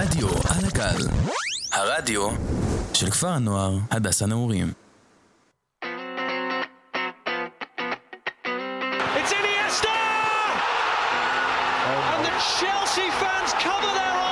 רדיו על הגל, הרדיו של כפר הנוער הדס הנעורים. Chelsea fans cover their eyes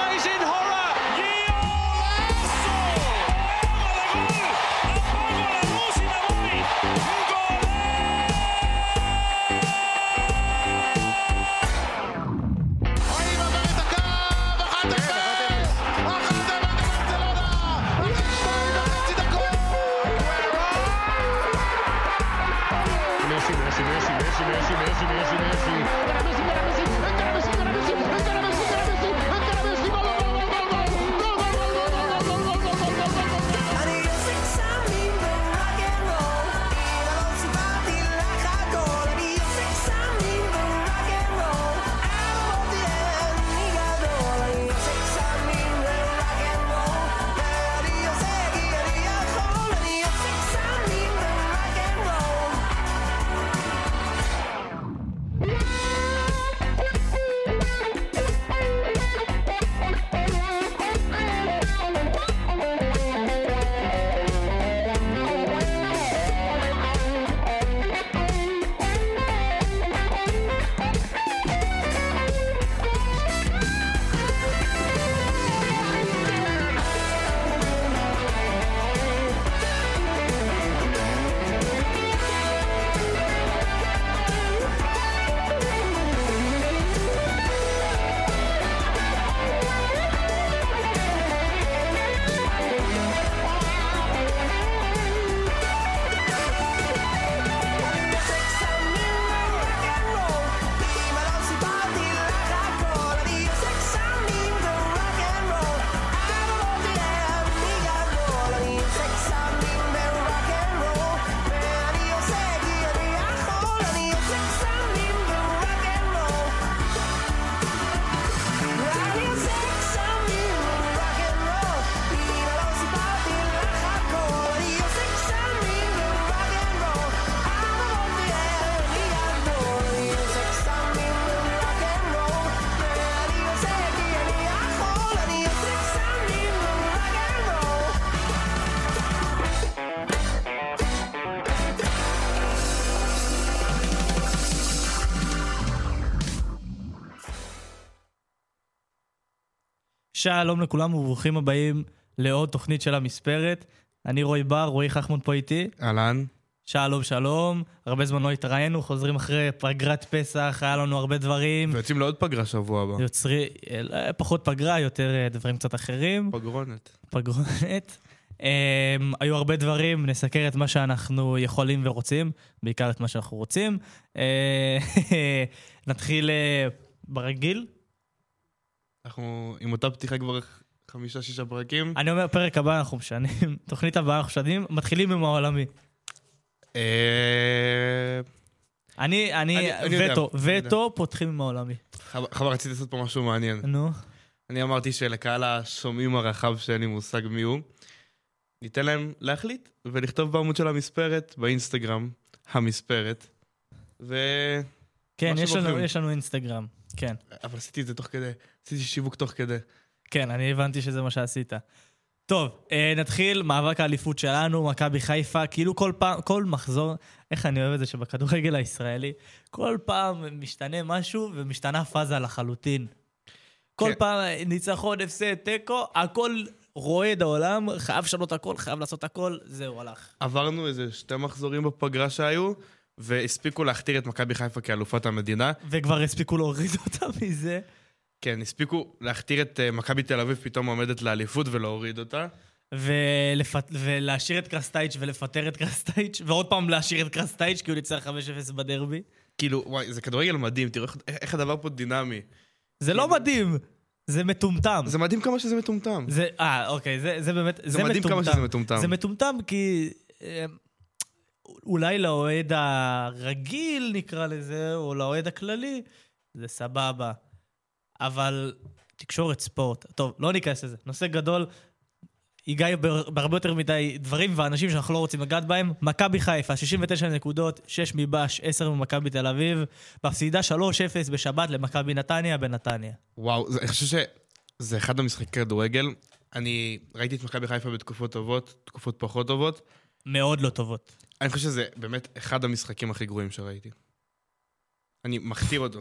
שלום לכולם וברוכים הבאים לעוד תוכנית של המספרת. אני רועי בר, רועי חכמון פה איתי. אהלן. שלום שלום, הרבה זמן לא התראינו, חוזרים אחרי פגרת פסח, היה לנו הרבה דברים. ויוצאים לעוד פגרה שבוע הבא. יוצרי, אה, פחות פגרה, יותר אה, דברים קצת אחרים. פגרונת. פגרונת. Um, היו הרבה דברים, נסקר את מה שאנחנו יכולים ורוצים, בעיקר את מה שאנחנו רוצים. אה, נתחיל אה, ברגיל. אנחנו עם אותה פתיחה כבר חמישה-שישה פרקים. אני אומר, פרק הבא אנחנו משנים, תוכנית הבאה אנחנו משנים, מתחילים עם העולמי. אה, אני, אני, וטו. וטו, פותחים עם העולמי. חב- חבל, רציתי לעשות פה משהו מעניין. נו, אני אמרתי שלקהל השומעים הרחב שאין לי מושג מי הוא, ניתן להם להחליט ולכתוב בעמוד של המספרת, באינסטגרם, המספרת. ו... כן, יש לנו. יש לנו אינסטגרם. כן, אבל עשיתי את זה תוך כדי, עשיתי שיווק תוך כדי. כן, אני הבנתי שזה מה שעשית. טוב, אה, נתחיל, מאבק האליפות שלנו, מכבי חיפה, כאילו כל פעם, כל מחזור, איך אני אוהב את זה שבכדורגל הישראלי, כל פעם משתנה משהו ומשתנה פאזה לחלוטין. כל כן. פעם ניצחון, הפסד, תיקו, הכל רועד העולם, חייב לשנות הכל, חייב לעשות הכל, זהו, הלך. עברנו איזה שתי מחזורים בפגרה שהיו, והספיקו להכתיר את מכבי חיפה כאלופת המדינה. וכבר הספיקו להוריד אותה מזה. כן, הספיקו להכתיר את אה, מכבי תל אביב פתאום עומדת לאליפות ולהוריד אותה. ולפת... ולהשאיר את קרסטייץ' ולפטר את קרסטייץ', ועוד פעם להשאיר את קרסטייץ' כי הוא ניצח 5-0 בדרבי. כאילו, וואי, זה כדורגל מדהים, תראו איך, איך הדבר פה דינמי. זה לא מדהים, זה מטומטם. זה מדהים כמה שזה מטומטם. זה, אה, אוקיי, זה, זה באמת, זה, זה מדהים כמה שזה מטומטם. זה מטומטם כי אה, אולי לאוהד הרגיל, נקרא לזה, או לאוהד הכללי, זה סבבה. אבל תקשורת ספורט, טוב, לא ניכנס לזה. נושא גדול, ייגע בהרבה יותר מדי דברים ואנשים שאנחנו לא רוצים לגעת בהם. מכבי חיפה, 69 נקודות, 6 מבש, 10 ממכבי תל אביב. מפסידה 3-0 בשבת למכבי נתניה בנתניה. וואו, זה- אני חושב זה אחד המשחקי כדורגל. אני ראיתי את מכבי חיפה בתקופות טובות, תקופות פחות טובות. מאוד לא טובות. אני חושב שזה באמת אחד המשחקים הכי גרועים שראיתי. אני מכתיר אותו.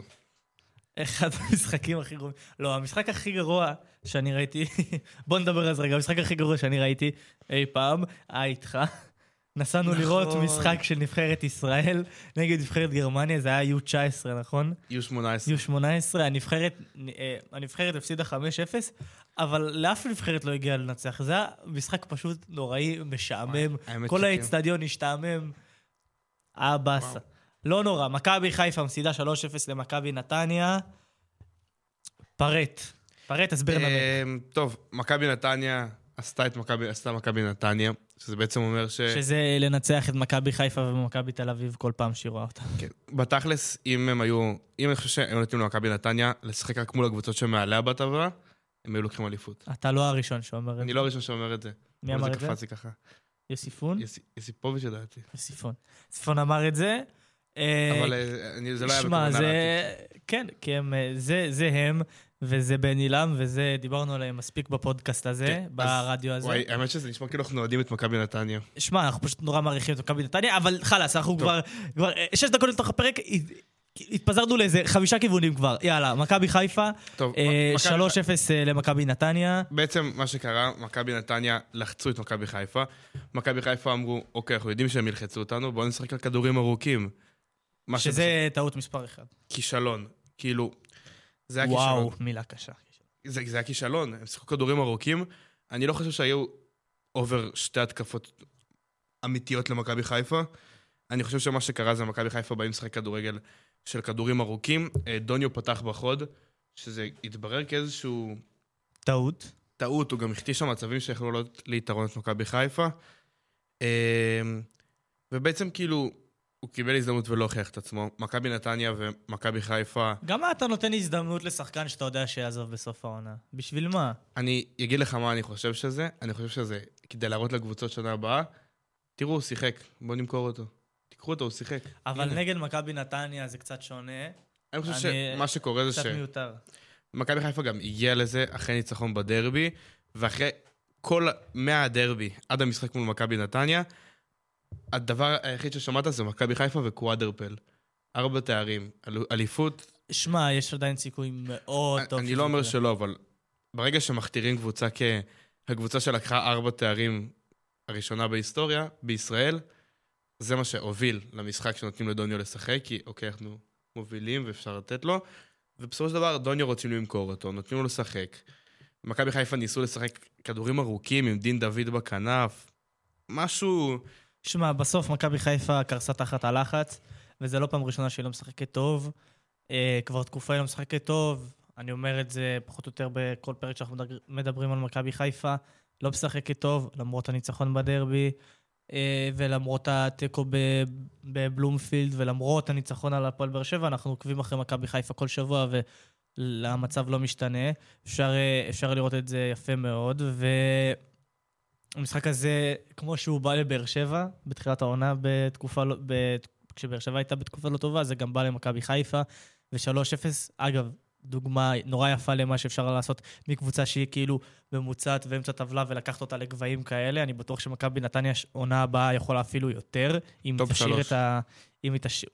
אחד המשחקים הכי גרועים. לא, המשחק הכי גרוע שאני ראיתי, בוא נדבר על זה רגע, המשחק הכי גרוע שאני ראיתי אי פעם, היה איתך. נסענו נכון. לראות משחק של נבחרת ישראל נגד נבחרת גרמניה, זה היה U19, נכון? U18. U18, הנבחרת, אה, הנבחרת הפסידה 5-0, אבל לאף נבחרת לא הגיעה לנצח. זה היה משחק פשוט נוראי, משעמם. כל. האצטדיון השתעמם. היה באסה. לא נורא, מכבי חיפה מפסידה 3-0 למכבי נתניה. פרט. פרט, תסביר לנו. אמ, טוב, מכבי נתניה עשתה את מכבי, עשתה מכבי נתניה, שזה בעצם אומר ש... שזה לנצח את מכבי חיפה ומכבי תל אביב כל פעם שהיא רואה אותה. כן. בתכלס, אם הם היו, אם אני חושב שהם נותנים למכבי נתניה לשחק רק מול הקבוצות שמעליה בטבלה, הם היו לוקחים אליפות. אתה לא הראשון שאומר את אני זה. לא הראשון שאומר את זה. מי אמר את זה לי ככה. יוסיפון? יסיפוביץ' לדעתי. יוסיפון. יוסיפון אמר את זה. אה, אבל אה, אני- זה לא היה בכוונה זה... להעתיק. כן, כי הם... אה, זה הם, וזה בן עילם, וזה, דיברנו עליהם מספיק בפודקאסט הזה, כן, ברדיו הזה. וואי, האמת שזה נשמע כאילו אנחנו אוהדים את מכבי נתניה. שמע, אנחנו פשוט נורא מעריכים את מכבי נתניה, אבל חלאס, אנחנו. כבר... כבר שש דקות לתוך הפרק, הת- התפזרנו לאיזה חמישה כיוונים כבר. יאללה, מכבי חיפה, אה, מכבי- 3-0 אה, למכבי נתניה. בעצם מה שקרה, מכבי נתניה לחצו את מכבי חיפה. מכבי חיפה אמרו, אוקיי, אנחנו יודעים שהם ילחצו אותנו, בואו נשחק על כדורים ארוכים. שזה טעות מספר אחד. כישלון. כאילו, זה היה וואו, כישלון. מילה קשה. זה, זה היה כישלון, הם שיחקו כדורים ארוכים. אני לא חושב שהיו אובר שתי התקפות אמיתיות למכבי חיפה. אני חושב שמה שקרה זה מכבי חיפה באים לשחק כדורגל של כדורים ארוכים. אה, דוניו פתח בחוד, שזה התברר כאיזשהו טעות. טעות, הוא גם החטיא שם מצבים שיכלו לעלות ליתרון את מכבי חיפה. אה, ובעצם כאילו, הוא קיבל הזדמנות ולא הוכיח את עצמו. מכבי נתניה ומכבי חיפה, גם אתה נותן הזדמנות לשחקן שאתה יודע שיעזוב בסוף העונה? בשביל מה? אני אגיד לך מה אני חושב שזה. אני חושב שזה כדי להראות לקבוצות שנה הבאה, תראו, הוא שיחק, בואו נמכור אותו. תיקחו אותו, הוא שיחק. אבל הנה. נגד מכבי נתניה זה קצת שונה. אני חושב אני- שמה שקורה זה קצת מיותר. שמכבי חיפה גם הגיעה לזה אחרי ניצחון בדרבי, ואחרי כל, מהדרבי עד המשחק מול מכבי נתניה, הדבר היחיד ששמעת זה מכבי חיפה וקוואדרפל. ארבע תארים, אל- אליפות, שמע, יש עדיין סיכוי מאוד טוב. אני לא אומר יקרה. שלא, אבל ברגע שמכתירים קבוצה כהקבוצה שלקחה ארבע תארים הראשונה בהיסטוריה, בישראל, זה מה שהוביל למשחק שנותנים לדוניו לשחק, כי אוקיי, אנחנו מובילים ואפשר לתת לו, ובסופו של דבר דוניו רוצים למכור אותו, נותנים לו לשחק. מכבי חיפה ניסו לשחק כדורים ארוכים עם דין דוד בכנף, משהו... שמע, בסוף מכבי חיפה קרסה תחת הלחץ, וזה לא פעם ראשונה שהיא לא משחקת טוב. אה, כבר תקופה היא לא משחקת טוב. אני אומר את זה פחות או יותר בכל פרק שאנחנו מדבר- מדברים על מכבי חיפה. לא משחקת טוב, למרות הניצחון בדרבי, אה, ולמרות התיקו בבלומפילד, ולמרות הניצחון על הפועל באר שבע, אנחנו עוקבים אחרי מכבי חיפה כל שבוע, והמצב לא משתנה. אפשר, אה, אפשר לראות את זה יפה מאוד, ו... המשחק הזה, כמו שהוא בא לבאר שבע, בתחילת העונה, בתקופה לא... ב... כשבאר שבע הייתה בתקופה לא טובה, זה גם בא למכבי חיפה, ו-3-0, אגב, דוגמה נורא יפה למה שאפשר לעשות מקבוצה שהיא כאילו ממוצעת ואמצע טבלה ולקחת אותה לגבהים כאלה. אני בטוח שמכבי נתניה עונה הבאה יכולה אפילו יותר, אם תשאיר שלוש. את ה... אם היא תשאיר...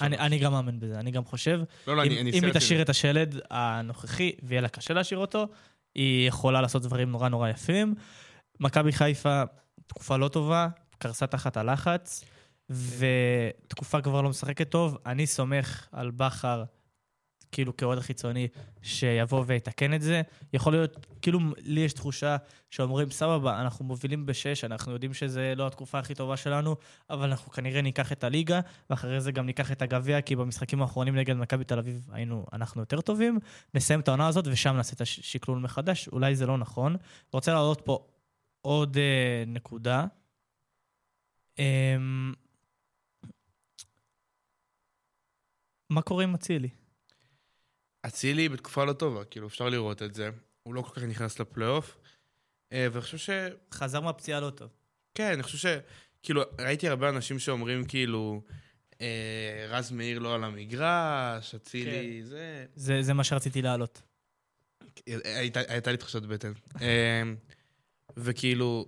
אני. אני גם מאמין בזה, אני גם חושב. לא, לא, אם, אני, אני אם היא סיירתי תשאיר את השלד הנוכחי, ויהיה לה קשה להשאיר אותו, היא יכולה לעשות דברים נורא נורא יפים. מכבי חיפה, תקופה לא טובה, קרסה תחת הלחץ, ותקופה כבר לא משחקת טוב. אני סומך על בכר, כאילו כאוהד החיצוני, שיבוא ויתקן את זה. יכול להיות, כאילו, לי יש תחושה שאומרים, סבבה, אנחנו מובילים בשש, אנחנו יודעים שזה לא התקופה הכי טובה שלנו, אבל אנחנו כנראה ניקח את הליגה, ואחרי זה גם ניקח את הגביע, כי במשחקים האחרונים נגד מכבי תל אביב היינו, אנחנו יותר טובים. נסיים את העונה הזאת, ושם נעשה את השקלול מחדש. אולי זה לא נכון. רוצה להעלות פה עוד אה, נקודה. אה, מה קורה עם אצילי? אצילי בתקופה לא טובה, כאילו, אפשר לראות את זה. הוא לא כל כך נכנס לפלייאוף. אה, ואני חושב ש... חזר מהפציעה לא טוב. כן, אני חושב ש... כאילו, ראיתי הרבה אנשים שאומרים, כאילו, אה, רז מאיר לא על המגרש, אצילי, כן. זה... זה, זה מה שרציתי להעלות. הייתה הייתה לי תחושת בטן. וכאילו,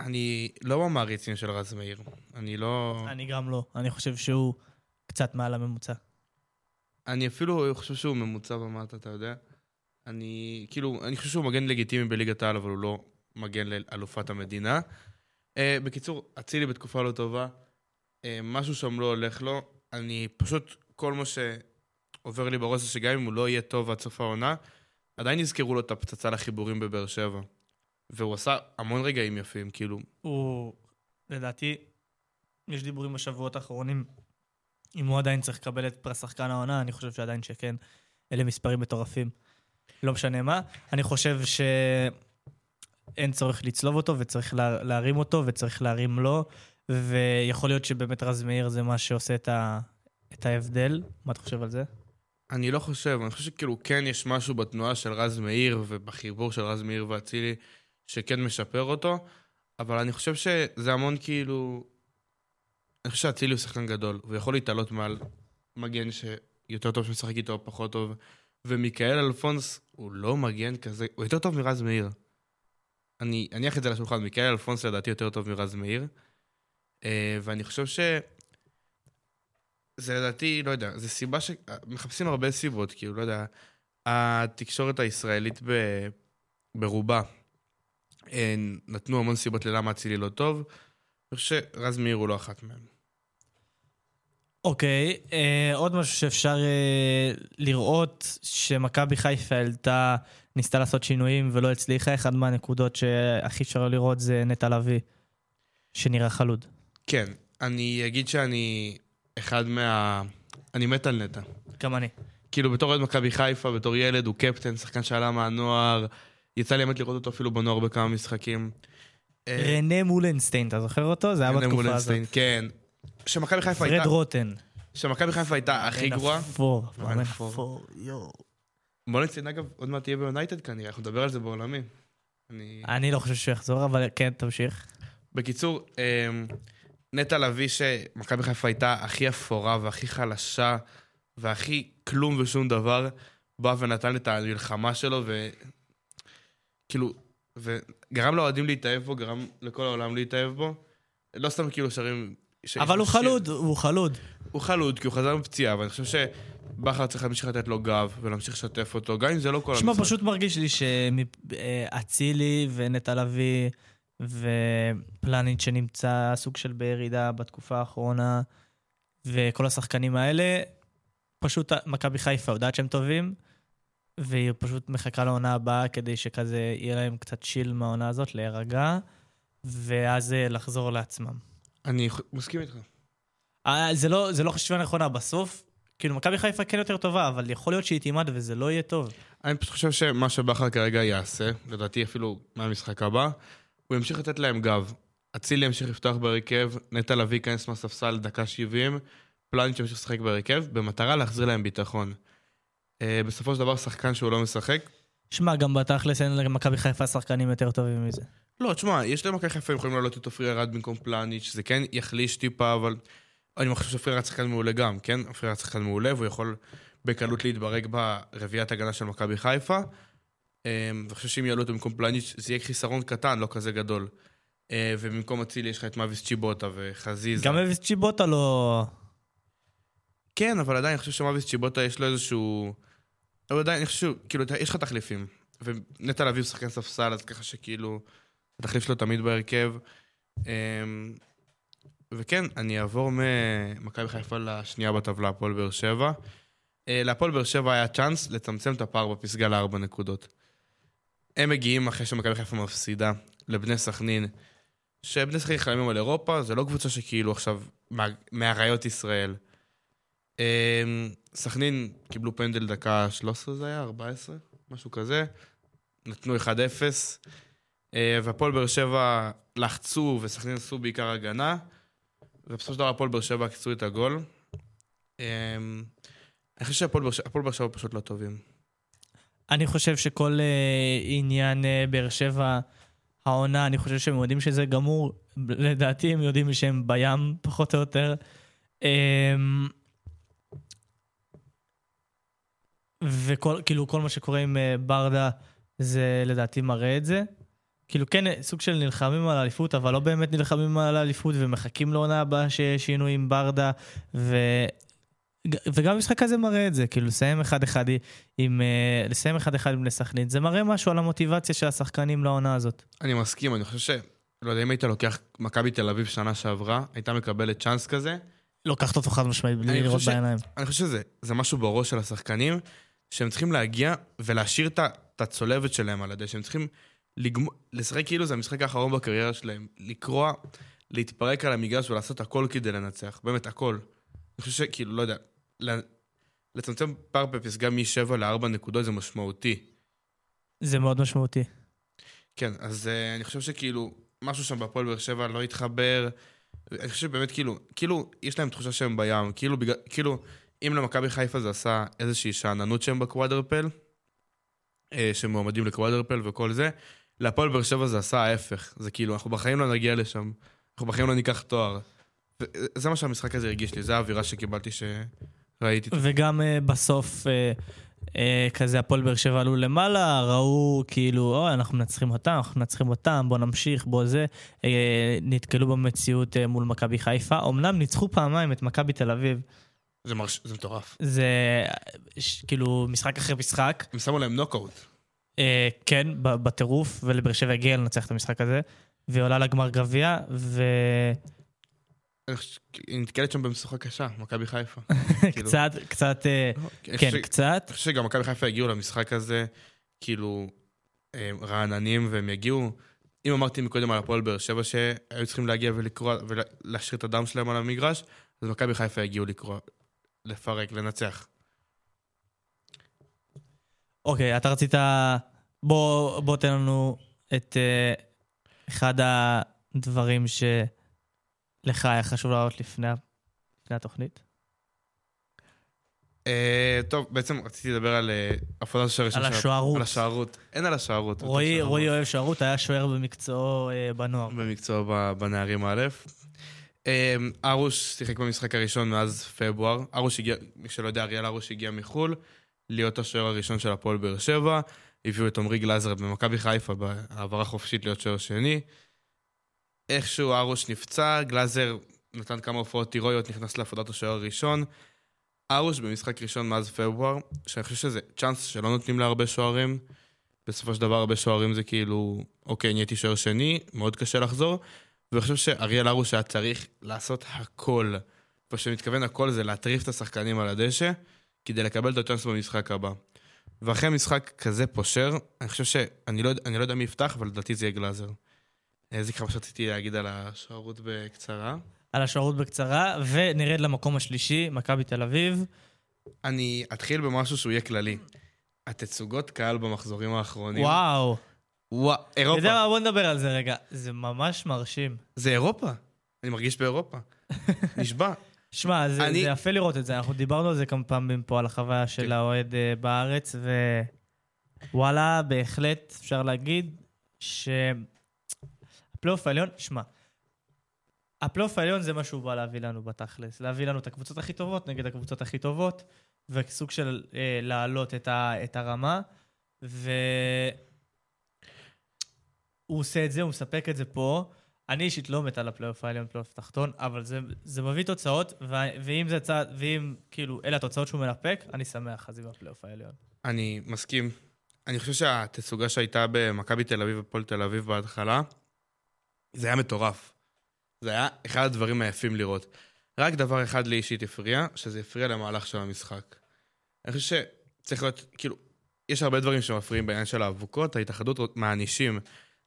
אני לא מהמעריצים של רז מאיר. אני לא... אני גם לא. אני חושב שהוא קצת מעל הממוצע. אני אפילו חושב שהוא ממוצע ומטה, אתה יודע? אני, כאילו, אני חושב שהוא מגן לגיטימי בליגת העל, אבל הוא לא מגן לאלופת המדינה. Uh, בקיצור, אצילי בתקופה לא טובה, uh, משהו שם לא הולך לו. אני פשוט, כל מה שעובר לי בראש זה שגם אם הוא לא יהיה טוב עד סוף העונה, עדיין יזכרו לו את הפצצה לחיבורים בבאר שבע. והוא עשה המון רגעים יפים, כאילו, הוא, לדעתי, יש דיבורים בשבועות האחרונים, אם הוא עדיין צריך לקבל את פרס שחקן העונה, אני חושב שעדיין שכן. אלה מספרים מטורפים. לא משנה מה. אני חושב שאין צורך לצלוב אותו, וצריך לה, להרים אותו, וצריך להרים לו, ויכול להיות שבאמת רז מאיר זה מה שעושה את, ה, את ההבדל. מה אתה חושב על זה? אני לא חושב, אני חושב שכאילו כן יש משהו בתנועה של רז מאיר ובחיבור של רז מאיר ואצילי שכן משפר אותו, אבל אני חושב שזה המון כאילו... אני חושב שאצילי הוא שחקן גדול, הוא יכול להתעלות מעל מגן שיותר טוב שמשחק איתו או פחות טוב, ומיכאל אלפונס הוא לא מגן כזה, הוא יותר טוב מרז מאיר. אני אניח את זה על השולחן, מיכאל אלפונס לדעתי יותר טוב מרז מאיר, אה, ואני חושב ש... זה לדעתי, לא יודע, זו סיבה ש... מחפשים הרבה סיבות, כאילו, לא יודע, התקשורת הישראלית ב... ברובה נתנו המון סיבות ללמה אצילי לא טוב, אני חושב שרז מאיר הוא לא אחת מהן. אוקיי, אה, עוד משהו שאפשר אה, לראות, שמכבי חיפה העלתה, ניסתה לעשות שינויים ולא הצליחה, אחד מהנקודות שהכי אפשר לראות זה נטע לביא, שנראה חלוד. כן, אני אגיד שאני אחד מה... אני מת על נטע. גם אני. כאילו, בתור אוהד מכבי חיפה, בתור ילד, הוא קפטן, שחקן שעלה מהנוער, יצא לי האמת לראות אותו אפילו בנוער בכמה משחקים. אה, רנה מולנסטיין, אתה זוכר אותו? זה היה רנה בתקופה הזאת. מולנשטיין, כן. שמכבי חיפה פרד הייתה... רוטן. שמכבי חיפה הייתה הכי גרועה. אפור. אפור. יואו. מולנשטיין, אגב, עוד מעט תהיה ביונייטד כנראה, אנחנו נדבר על זה בעולמי. אני... לא חושב שהוא יחזור, אבל כן, תמשיך. בקיצור, אמ, נטע לביא שמכבי חיפה הייתה הכי אפורה והכי חלשה והכי כלום ושום דבר, בא ונתן את המלחמה שלו ו... כאילו, וגרם לאוהדים להתאהב בו, גרם לכל העולם להתאהב בו. לא סתם כאילו שרים... ש- אבל הוא שיר- חלוד, הוא חלוד. הוא חלוד, כי הוא חזר מפציעה, ואני חושב שבכר צריך להמשיך לתת לו גב ולהמשיך לשתף אותו, גם אם זה לא כל שמע, המשחק. פשוט מרגיש לי שאצילי ונטע לביא ופלניץ' שנמצא סוג של בירידה בתקופה האחרונה, וכל השחקנים האלה, פשוט מכבי חיפה יודעת שהם טובים, והיא פשוט מחכה לעונה הבאה כדי שכזה יהיה להם קצת שיל מהעונה הזאת, להירגע, ואז אה, לחזור לעצמם. אני מסכים איתך. אה, זה לא, זה לא חשיבה נכונה בסוף. כאילו, מכבי חיפה כן יותר טובה, אבל יכול להיות שהיא תימד וזה לא יהיה טוב. אני פשוט חושב שמה שבכר כרגע יעשה, לדעתי אפילו מהמשחק הבא, הוא ימשיך לתת להם גב. אצילי ימשיך לפתוח בהרכב, נטע לביא ייכנס מהספסל דקה 70, פלניץ' ימשיך לשחק בהרכב, במטרה להחזיר להם ביטחון. אה, בסופו של דבר, שחקן שהוא לא משחק, שמע, גם בתכלס אין למכבי חיפה שחקנים יותר טובים מזה. לא, תשמע, יש למכבי חיפה הם יכולים לעלות את עופרי ארד במקום פלניץ', זה כן יחליש טיפה, אבל אני חושב שעופרי ארד שחקן מעולה גם, כן? עופרי ארד שחקן מעולה, והוא יכול בקלות להתברג ברביעיית הגנה של מכבי חיפה. אה, ואני חושב שאם יעלו אותו במקום פלניץ', זה יהיה חיסרון קטן, לא כזה גדול. אה, ובמקום אצילי יש לך את מאביס צ'יבוטה וחזיזה. גם אביס צ'יבוטה לא... כן, אבל עדיין, אני חושב שמאביס צ'יבוטה יש לו איזשהו... אבל עדיין, אני חושב, כאילו, יש לך תחליפים. ונטע לביא הוא שחקן ספסל, אז ככה שכאילו, התחליף שלו תמיד בהרכב. אמ, וכן, אני אעבור ממכבי חיפה לשנייה בטבלה, הפועל באר שבע. אה, להפועל באר שבע היה צ'אנס לצמצם את הפער בפסגה לארבע נקודות. הם מגיעים אחרי שמכבי חיפה מפסידה לבני סכנין, שבני סכנין חיימים על אירופה, זה לא קבוצה שכאילו עכשיו מאריות ישראל. אמ, סכנין קיבלו פנדל דקה 13 זה היה? 14? משהו כזה. נתנו 1-0. אה, והפועל באר שבע לחצו וסכנין עשו בעיקר הגנה. ובסופו של דבר הפועל באר שבע עקצו את הגול. אמ, אני חושב שהפועל באר שבע- פשוט לא טובים. אני חושב שכל אה, עניין אה, באר שבע, העונה, אני חושב שהם יודעים שזה גמור. לדעתי הם יודעים שהם בים, פחות או יותר. אה, וכל, כאילו, כל מה שקורה עם אה, ברדה, זה לדעתי מראה את זה. כאילו, כן, סוג של נלחמים על האליפות, אבל לא באמת נלחמים על האליפות, ומחכים לעונה הבאה שיש שינוי עם ברדה, ו... וגם המשחק הזה מראה את זה, כאילו, לסיים אחד-אחד עם... אה, לסיים אחד-אחד עם בני סכנין, זה מראה משהו על המוטיבציה של השחקנים לעונה הזאת. אני מסכים, אני חושב ש... לא יודע, אם היית לוקח מכבי תל אביב שנה שעברה, הייתה מקבלת צ'אנס כזה. לוקחת אותו חד משמעית, בלי לראות ש- בעיניים. אני חושב שזה זה משהו בראש של השחקנים, שהם צריכים להגיע ולהשאיר את הצולבת שלהם על הדשא. הם צריכים לגמ... לשחק כאילו זה המשחק האחרון בקריירה שלהם. לקרוע, להתפרק על המגרש ולעשות הכל כדי לנצח. באמת, הכל. אני חושב שכאילו, לא יודע, לצמצם פער בפסגה מ-7 ל-4 נקודות זה משמעותי. זה מאוד משמעותי. כן, אז uh, אני חושב שכאילו, משהו שם בהפועל באר שבע לא התחבר. אני חושב שבאמת כאילו, כאילו, יש להם תחושה שהם בים. כאילו, בגלל, כאילו, אם למכבי חיפה זה עשה איזושהי שאננות שהם בקוואדרפל, אה, שהם מועמדים לקוואדרפל וכל זה, להפועל באר שבע זה עשה ההפך. זה כאילו, אנחנו בחיים לא נגיע לשם. אנחנו בחיים לא ניקח תואר. זה מה שהמשחק הזה הרגיש לי, זה האווירה שקיבלתי שראיתי. וגם uh, בסוף, uh, כזה הפועל באר שבע עלו למעלה, ראו כאילו, אוי, אנחנו מנצחים אותם, אנחנו מנצחים אותם, בוא נמשיך, בוא זה. נתקלו במציאות מול מכבי חיפה. אמנם ניצחו פעמיים את מכבי תל אביב. זה, מרש... זה מטורף. זה ש, כאילו משחק אחרי משחק. הם שמו להם נוקאוט. Uh, כן, בטירוף, ולבאר שבע הגיע לנצח את המשחק הזה. והיא עולה לגמר גביע, חושב- היא נתקלת שם במשחקה קשה, מכבי חיפה. כאילו- וקצת, קצת, אה, כן, קצת. אני חושב שגם מכבי חיפה הגיעו למשחק הזה, כאילו, אה, רעננים, והם יגיעו... אם אמרתי מקודם על הפועל באר שבע שהיו צריכים להגיע ולקרוע ולהשאיר את הדם שלהם על המגרש, אז מכבי חיפה הגיעו לקרוע, לפרק, לנצח. אוקיי, אתה רצית... בוא, בוא תן לנו את uh, אחד הדברים שלך היה חשוב להעלות לפני, לפני התוכנית. אה, טוב, בעצם רציתי לדבר על אה, הפרדת השוער הראשון על של- השוערות. על השוערות. אין על השוערות. רועי, שוערות. אוהב שערות, היה שוער במקצועו uh, בנוער. במקצוע ב- בנערים א'. אה, ארוש שיחק במשחק הראשון מאז פברואר. ארוש הגיע, מי שלא יודע, אריאל ארוש הגיע מחו"ל להיות השוער הראשון של הפועל באר שבע. הביאו את עמרי גלאזר במכבי חיפה בהעברה חופשית להיות שוער שני. איכשהו ארוש נפצע, גלאזר נתן כמה הופעות הירואיות, נכנס להפרדת השוער הראשון. ארוש במשחק ראשון מאז פברואר, שאני חושב שזה צ'אנס שלא נותנים להרבה שוערים. בסופו של דבר הרבה שוערים זה כאילו, אוקיי, נהייתי שוער שני, מאוד קשה לחזור. ואני חושב שאריאל הרוש היה צריך לעשות הכל. וכשאני מתכוון הכל זה להטריף את השחקנים על הדשא, כדי לקבל את הצ'אנס במשחק הבא. ואחרי משחק כזה פושר, אני חושב שאני לא, לא יודע מי יפתח, אבל לדעתי זה יהיה גלאזר. אה, זה ככה מה שרציתי להגיד על השוערות בקצרה. על השוערות בקצרה, ונרד למקום השלישי, מכבי תל אביב. אני אתחיל במשהו שהוא יהיה כללי. התצוגות קהל במחזורים האחרונים. וואו. וואו, אתה יודע אירופה. מה? בוא נדבר על זה רגע. זה ממש מרשים. זה אירופה. אני מרגיש באירופה. נשבע. שמע, זה, אני- זה יפה לראות את זה, אנחנו דיברנו על זה כמה פעמים פה, על החוויה של כן. האוהד אה, בארץ, ווואלה, בהחלט אפשר להגיד שהפלייאוף העליון, שמע, הפלייאוף העליון זה מה שהוא בא להביא לנו בתכלס, להביא לנו את הקבוצות הכי טובות נגד הקבוצות הכי טובות, וסוג של אה, להעלות את, ה, את הרמה, והוא עושה את זה, הוא מספק את זה פה. אני אישית לא מת על הפלייאוף העליון, פלייאוף תחתון, אבל זה, זה מביא תוצאות, ו- ואם זה צעד, ואם כאילו אלה התוצאות שהוא מנפק, אני שמח אז עם הפלייאוף העליון. אני מסכים. אני חושב שהתצוגה שהייתה במכבי תל אביב ופועל תל אביב בהתחלה, זה היה מטורף. זה היה אחד הדברים היפים לראות. רק דבר אחד לי אישית הפריע, שזה הפריע למהלך של המשחק. אני חושב שצריך להיות, כאילו, יש הרבה דברים שמפריעים בעניין של האבוקות, ההתאחדות מענישים.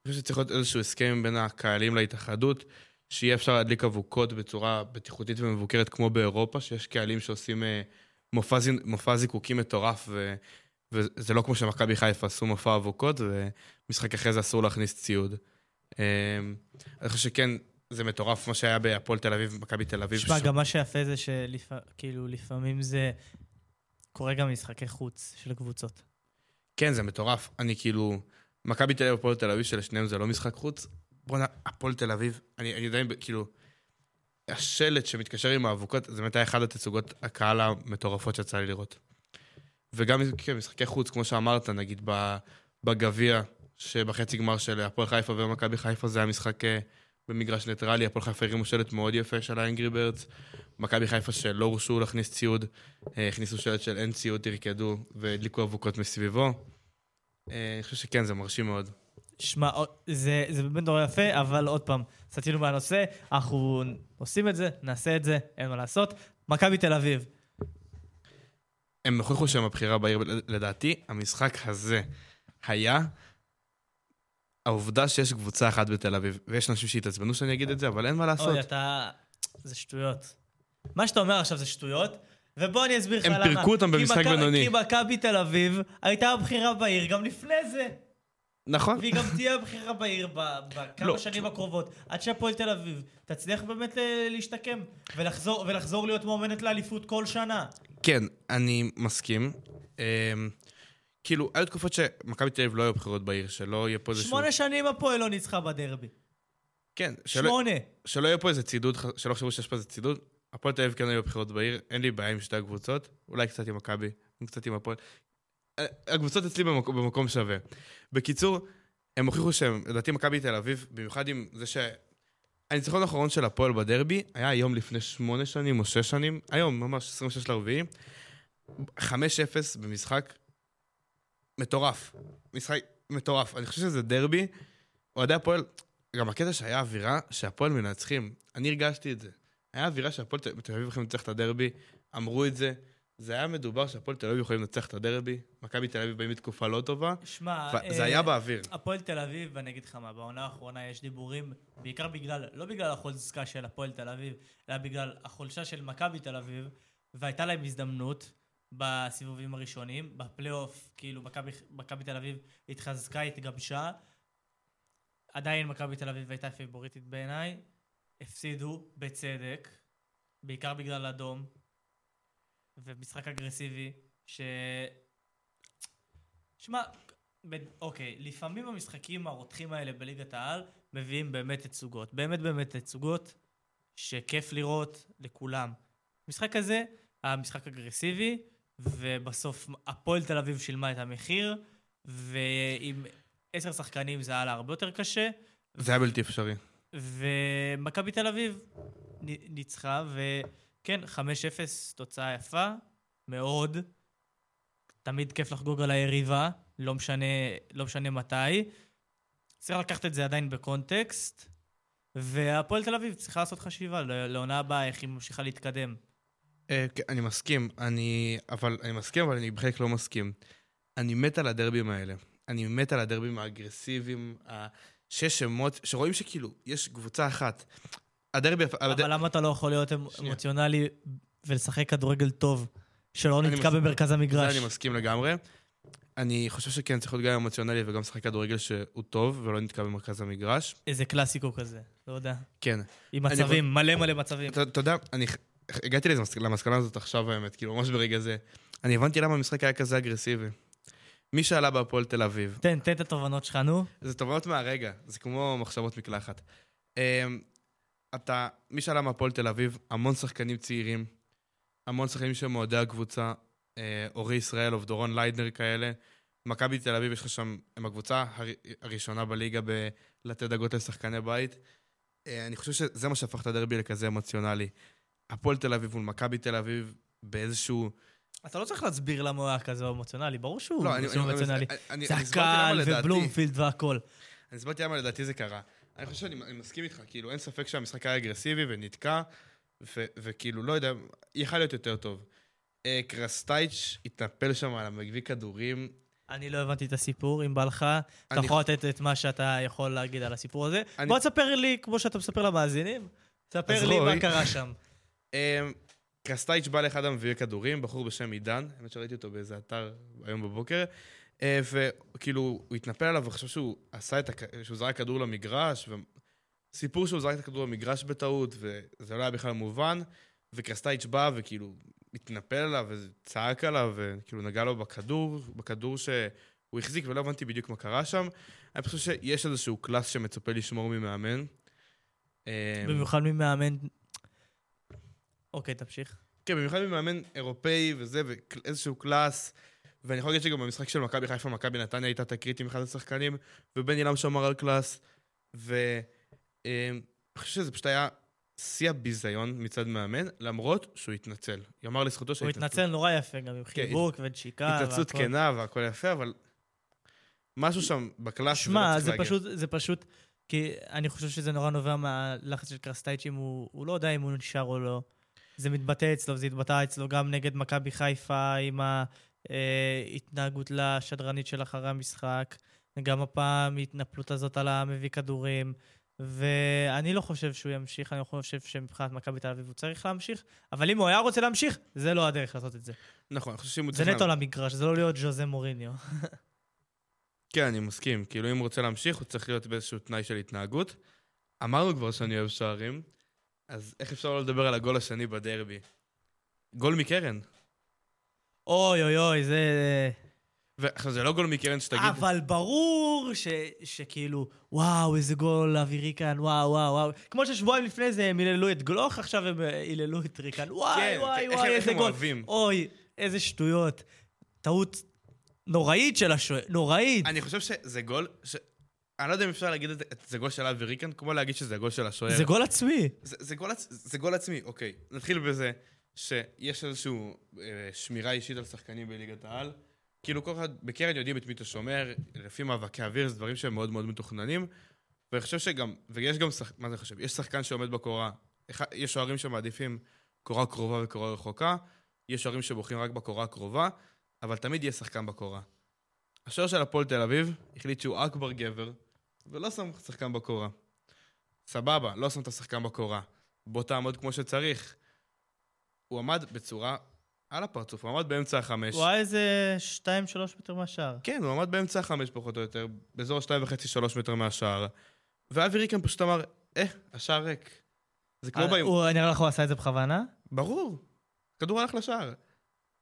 חושב שצריך להיות איזשהו הסכם בין הקהלים להתאחדות, שיהיה אפשר להדליק אבוקות בצורה בטיחותית ומבוקרת כמו באירופה, שיש קהלים שעושים אה, מופע, מופע זיקוקים מטורף, ו, וזה לא כמו שמכבי חיפה עשו מופע אבוקות, ומשחק אחרי זה אסור להכניס ציוד. אה, אני חושב שכן, זה מטורף מה שהיה בהפועל תל אביב ומכבי תל אביב. תשמע, גם מה שיפה זה שכאילו לפעמים זה קורה גם במשחקי חוץ של קבוצות. כן, זה מטורף. אני כאילו... מכבי תל אביב והפועל תל אביב שלשניהם זה לא משחק חוץ. בואנה, הפועל תל אביב, אני, אני עדיין, כאילו... השלט שמתקשר עם האבוקות, זה באמת היה אחד התצוגות הקהל המטורפות שיצא לי לראות. וגם כן, משחקי חוץ, כמו שאמרת, נגיד בגביע, שבחצי גמר של הפועל חיפה ומכבי חיפה זה היה משחק אה, במגרש ניטרלי, הפועל חיפה הרימו שלט מאוד יפה של ה Angry Birds, מכבי חיפה שלא הורשו להכניס ציוד, אה, הכניסו שלט של אין ציוד, תרקדו, והדליקו אבוקות מסביבו. אה, אני חושב שכן, זה מרשים מאוד. שמע, זה, זה באמת נורא יפה, אבל עוד פעם, סטינו מהנושא, אנחנו עושים את זה, נעשה את זה, אין מה לעשות. מכבי תל אביב. הם הוכיחו שהם הבחירה בעיר, לדעתי, המשחק הזה היה העובדה שיש קבוצה אחת בתל אביב, ויש אנשים שהתעצבנו שאני אגיד את זה, אבל אין מה לעשות. אוי, אתה... זה שטויות. מה שאתה אומר עכשיו זה שטויות, ובוא אני אסביר לך הם למה. פירקו אותם במשחק בינוני. כי מכבי תל אביב הייתה הבחירה בעיר גם לפני זה. נכון. והיא גם תהיה הבחירה בעיר בכמה לא. שנים הקרובות, עד שהפועל תל אביב תצליח באמת ל- להשתקם ולחזור, ולחזור להיות מועמדת לאליפות כל שנה. כן, אני מסכים. אמ, כאילו, היו תקופות שמכבי תל אביב לא היו בחירות בעיר, שלא יהיה פה איזשהו... שמונה שנים הפועל לא ניצחה בדרבי. כן, שלא, שמונה. שלא יהיה פה איזה צידוד, שלא יחשבו שיש פה איזה צידוד. הפועל תל אביב כן היו בחירות בעיר, אין לי בעיה עם שתי הקבוצות, אולי קצת עם מכבי, קצת עם הפועל. הקבוצות אצלי במקום, במקום שווה. בקיצור, הם הוכיחו שהם, לדעתי מכבי תל אביב, במיוחד עם זה ש... הניצחון האחרון של הפועל בדרבי היה היום לפני שמונה שנים או שש שנים, היום, ממש 26 לרביעי, 5-0 במשחק מטורף. משחק מטורף. אני חושב שזה דרבי. אוהדי הפועל, גם הקטע שהיה אווירה שהפועל מנצחים, אני הרגשתי את זה. היה אווירה שהפועל תל אביב יכולים לנצח את הדרבי, אמרו את זה. זה היה מדובר שהפועל תל אביב יכולים לנצח את הדרבי, מכבי תל אביב באים בתקופה לא טובה, שמע, אה, היה באוויר. הפועל תל אביב, ואני אגיד לך מה, בעונה האחרונה יש דיבורים, בעיקר בגלל, לא בגלל החוזקה של הפועל תל אביב, אלא בגלל החולשה של מכבי תל אביב, והייתה להם הזדמנות בסיבובים הראשונים, בפלייאוף, כאילו מכבי תל אביב התחזקה, התגבשה, עדיין מכבי תל אביב הייתה פיבוריטית בעיניי, הפסידו, בצדק, בעיקר בגלל אדום, ומשחק אגרסיבי, ש... שמע, ב- אוקיי, לפעמים המשחקים הרותחים האלה בליגת העל מביאים באמת תצוגות. באמת באמת תצוגות שכיף לראות לכולם. המשחק הזה היה משחק אגרסיבי, ובסוף הפועל תל אביב שילמה את המחיר, ועם עשר שחקנים זה היה לה הרבה יותר קשה, זה היה בלתי אפשרי. ומכבי תל אביב ניצחה, וכן, 5-0 תוצאה יפה, מאוד. תמיד כיף לחגוג על היריבה, לא משנה, לא משנה מתי. צריך לקחת את זה עדיין בקונטקסט, והפועל תל אביב צריכה לעשות חשיבה לעונה הבאה, איך היא ממשיכה להתקדם. אה, כן, אני מסכים, אני... אבל אני מסכים, אבל אני בחלק לא מסכים. אני מת על הדרבים האלה. אני מת על הדרבים האגרסיביים, שיש שמות, שרואים שכאילו, יש קבוצה אחת. הדרבי... הד- אבל למה אתה לא יכול להיות אמ- שנייה. אמוציונלי ולשחק כדורגל טוב, שלא אני נתקע מס- במרכז המגרש? זה אני מסכים לגמרי. אני חושב שכן, צריך להיות גם אמוציונלי וגם לשחק כדורגל שהוא טוב ולא נתקע במרכז המגרש. איזה קלאסיקו כזה, לא יודע. כן. עם אני מצבים, מלא מלא מצבים. אתה יודע, אני הגעתי למסקנה הזאת עכשיו האמת, כאילו ממש ברגע זה. אני הבנתי למה המשחק היה כזה אגרסיבי. מי שעלה בהפועל תל אביב, תן, תן את התובנות שלך, נו. זה תובנות מהרגע, זה כמו מחשבות מקלחת. אמ, אתה, מי שעלה מהפועל תל אביב, המון שחקנים צעירים, המון שחקנים שהם אוהדי הקבוצה, אה, אורי ישראל, אובדורון ליידנר כאלה. מכבי תל אביב, יש לך שם, הם הקבוצה הר, הראשונה בליגה בלתת דאגות לשחקני בית. אה, אני חושב שזה מה שהפך את הדרבי לכזה אמוציונלי. הפועל תל אביב מול מכבי תל אביב באיזשהו... אתה לא צריך להסביר למה הוא היה כזה אמוציונלי, ברור שהוא לא, אני- אמוציונלי. אני- זה הקהל. ובלומפילד והכל. אני הסברתי למה לדעתי זה קרה. אני חושב שאני אני מסכים איתך, כאילו, אין ספק שהמשחק היה אגרסיבי ונתקע, וכאילו, לא יודע, יכל להיות יותר טוב. אה, קרסטייץ' התנפל שם על המגבי כדורים. אני לא הבנתי את הסיפור, אם בא לך, אתה יכול לתת את מה שאתה יכול להגיד על הסיפור הזה. בוא תספר לי, כמו שאתה מספר למאזינים, תספר לי מה קרה שם. קרסטייץ' בא לאחד המביאי כדורים, בחור בשם עידן, האמת שראיתי אותו באיזה אתר היום בבוקר, אה, וכאילו, הוא התנפל עליו וחשב שהוא עשה את, הכ- שהוא זרק כדור למגרש, סיפור שהוא זרק את הכדור למגרש בטעות, וזה לא היה בכלל מובן, וקרסטאיץ' בא וכאילו התנפל עליו וצעק עליו, וכאילו נגע לו בכדור, בכדור שהוא החזיק, ולא הבנתי בדיוק מה קרה שם. אני חושב שיש איזשהו קלאס שמצופה לשמור ממאמן. אה, במיוחד ממאמן... אוקיי, תמשיך. כן, במיוחד ממאמן אירופאי וזה, ואיזשהו קלאס, ואני יכול להגיד שגם במשחק של מכבי חיפה, מכבי נתניה הייתה תקרית עם אחד השחקנים, ובני לם שמר על קלאס, ואני חושב שזה פשוט היה שיא הביזיון מצד מאמן, למרות שהוא התנצל. יאמר לזכותו הוא שההתנצלות- התנצל נורא יפה, גם עם חיבוק ונשיקה. התנצלות והכל. כנה והכל יפה, אבל משהו שם בקלאס, שמע, זה. פשוט, זה פשוט, כי אני חושב שזה נורא נובע מהלחץ של קרסטאיץ', הוא, הוא לא יודע אם הוא נשאר או לא. זה מתבטא אצלו, זה התבטא אצלו גם נגד מכבי חיפה עם ההתנהגות לשדרנית של אחרי המשחק, וגם הפעם ההתנפלות הזאת על המביא כדורים. ואני לא חושב שהוא ימשיך, אני לא חושב שמבחינת מכבי תל אביב הוא צריך להמשיך, אבל אם הוא היה רוצה להמשיך, זה לא הדרך לעשות את זה. נכון, אני חושב שאם הוא זה צריך... נטו לה- למגרש, זה לא להיות ז'וזה מוריניו. כן, אני מסכים. כאילו, אם הוא רוצה להמשיך, הוא צריך להיות באיזשהו תנאי של התנהגות. אמרנו כבר שאני אוהב שערים, אז איך אפשר לא לדבר על הגול השני בדרבי? גול מקרן. אוי אוי אוי, זה... ועכשיו, זה לא גול מקרן שתגיד... אבל ברור ש, שכאילו, וואו, איזה גול אווירי כאן, וואו, וואו, וואו. כמו ששבועיים לפני זה הם היללו את גלוך, עכשיו הם אה, היללו את ריקן. וואי, כן, וואי, איך- וואי, איזה גול. אוהבים. אוי, איזה שטויות. טעות נוראית של השוער, נוראית. אני חושב שזה גול ש... אני לא יודע אם אפשר להגיד את זה, זה גול של אבי ריקן, כמו להגיד שזה גול של השוער. זה גול עצמי. זה, זה, גול, זה גול עצמי, אוקיי. נתחיל בזה שיש איזושהי אה, שמירה אישית על שחקנים בליגת העל. כאילו כל אחד, בקרן יודעים את מי אתה שומר, לפי מאבקי אוויר, זה דברים שהם מאוד מאוד מתוכננים. ואני חושב שגם, ויש גם, שח... מה זה חושב? יש שחקן שעומד בקורה. יש שוערים שמעדיפים קורה קרובה וקורה רחוקה, יש שוערים שבוחרים רק בקורה הקרובה, אבל תמיד יהיה שחקן בקורה. השוער של הפועל תל אביב החליט שהוא אכבר גבר, ולא שם שחקן בקורה. סבבה, לא שם את השחקן בקורה. בוא תעמוד כמו שצריך. הוא עמד בצורה על הפרצוף, הוא עמד באמצע החמש. הוא היה איזה 2-3 מטר מהשער. כן, הוא עמד באמצע החמש פחות או יותר, באזור שתיים וחצי, שלוש מטר מהשער. ואבי ריקן פשוט אמר, אה, השער ריק. זה כמו אה, באימון. הוא- נראה לך הוא עשה את זה בכוונה? ברור. הכדור הלך לשער.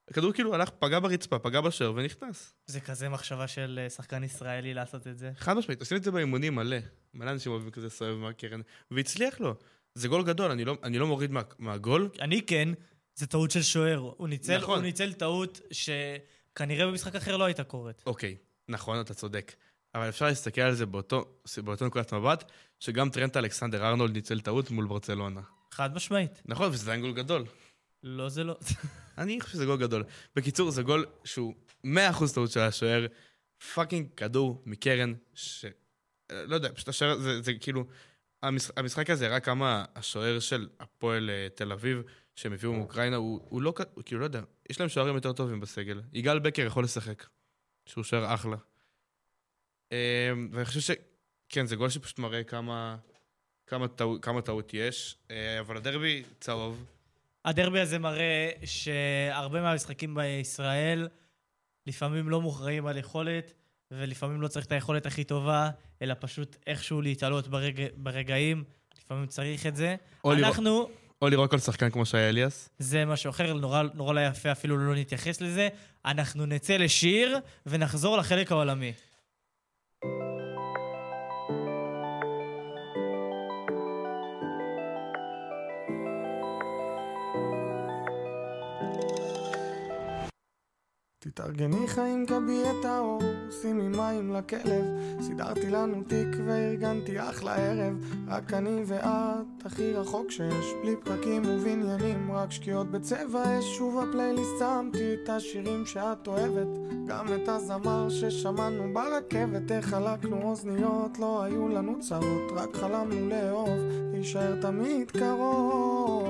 הכדור כאילו הלך, פגע ברצפה, פגע בשער ונכנס. זה כזה מחשבה של אה, שחקן ישראלי לעשות את זה. חד משמעית, עושים את זה באימונים מלא. מלא אנשים אוהבים כזה סובב מהקרן, והצליח לו. זה גול גדול, אני לא, אני לא מוריד מה, מהגול. אני כן, זה טעות של שוער. הוא ניצל, נכון. הוא ניצל טעות שכנראה במשחק אחר לא הייתה קורית. אוקיי, נכון, אתה צודק. אבל אפשר להסתכל על זה באותו, באותו נקודת מבט, שגם טרנט אלכסנדר ארנולד ניצל טעות מול ברצלונה. חד משמעית. נכון, וזה עדיין גול גדול. לא, זה לא. אני חושב שזה גול גדול. בקיצור, זה גול שהוא 100% טעות של השוער. fucking כדור מקרן, ש... אה, לא יודע, פשוט השוער, זה, זה כאילו... המשחק, המשחק הזה הראה כמה השוער של הפועל אה, תל אביב, שהם הביאו מאוקראינה, הוא, הוא לא, הוא כאילו, לא יודע, יש להם שוערים יותר טובים בסגל. יגאל בקר יכול לשחק, שהוא שוער אחלה. אה, ואני חושב ש... כן, זה גול שפשוט מראה כמה, כמה, טעות, כמה טעות יש, אה, אבל הדרבי צהוב. הדרבי הזה מראה שהרבה מהמשחקים בישראל לפעמים לא מוכרעים על יכולת, ולפעמים לא צריך את היכולת הכי טובה, אלא פשוט איכשהו להתעלות ברג... ברגעים. לפעמים צריך את זה. או לראות- אנחנו, או לירוק על שחקן כמו שהיה אליאס. זה משהו אחר, נורא, נורא לא יפה, אפילו לא נתייחס לזה. אנחנו נצא לשיר ונחזור לחלק העולמי. תתארגני חיים קבי את האור, שימי מים לכלב, סידרתי לנו תיק וארגנתי אחלה ערב, רק אני ואת, הכי רחוק שיש, בלי פרקים ובניינים, רק שקיעות בצבע אש, שוב הפלייליסט שמתי את השירים שאת אוהבת, גם את הזמר ששמענו ברכבת, איך חלקנו אוזניות, לא היו לנו צרות, רק חלמנו לאהוב, להישאר תמיד קרוב.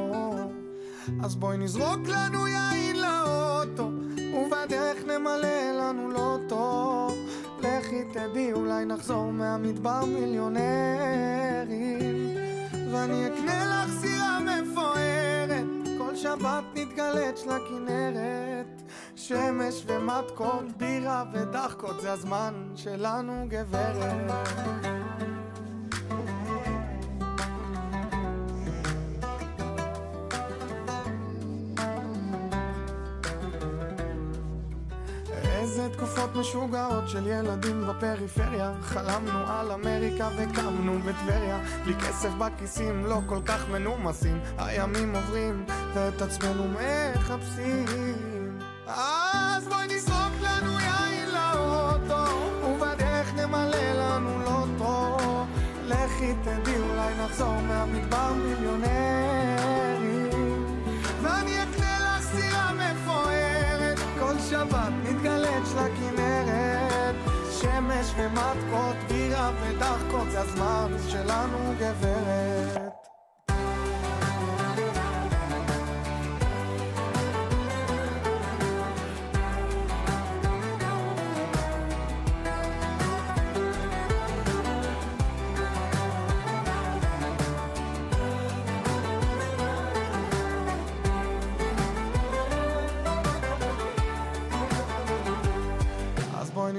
אז בואי נזרוק לנו לאוטו נמלא לנו לוטו לכי תדעי אולי נחזור מהמדבר מיליונרים. ואני אקנה לך סירה מפוארת. כל שבת נתגלץ' לכנרת שמש ומתכות, בירה ודחקות זה הזמן שלנו גברת זה תקופות משוגעות של ילדים בפריפריה. חלמנו על אמריקה וקמנו בטבריה. בלי כסף בכיסים, לא כל כך מנומסים. הימים עוברים ואת עצמנו מחפשים. אז בואי נזרוק לנו יין לאוטו ובדרך נמלא לנו לוטו. לכי תדעי אולי נחזור מהמדבר מיליונר. שבת נתגלץ' לכנרת. שמש ומתקות, בירה ודחקות, זה הזמן שלנו גברת.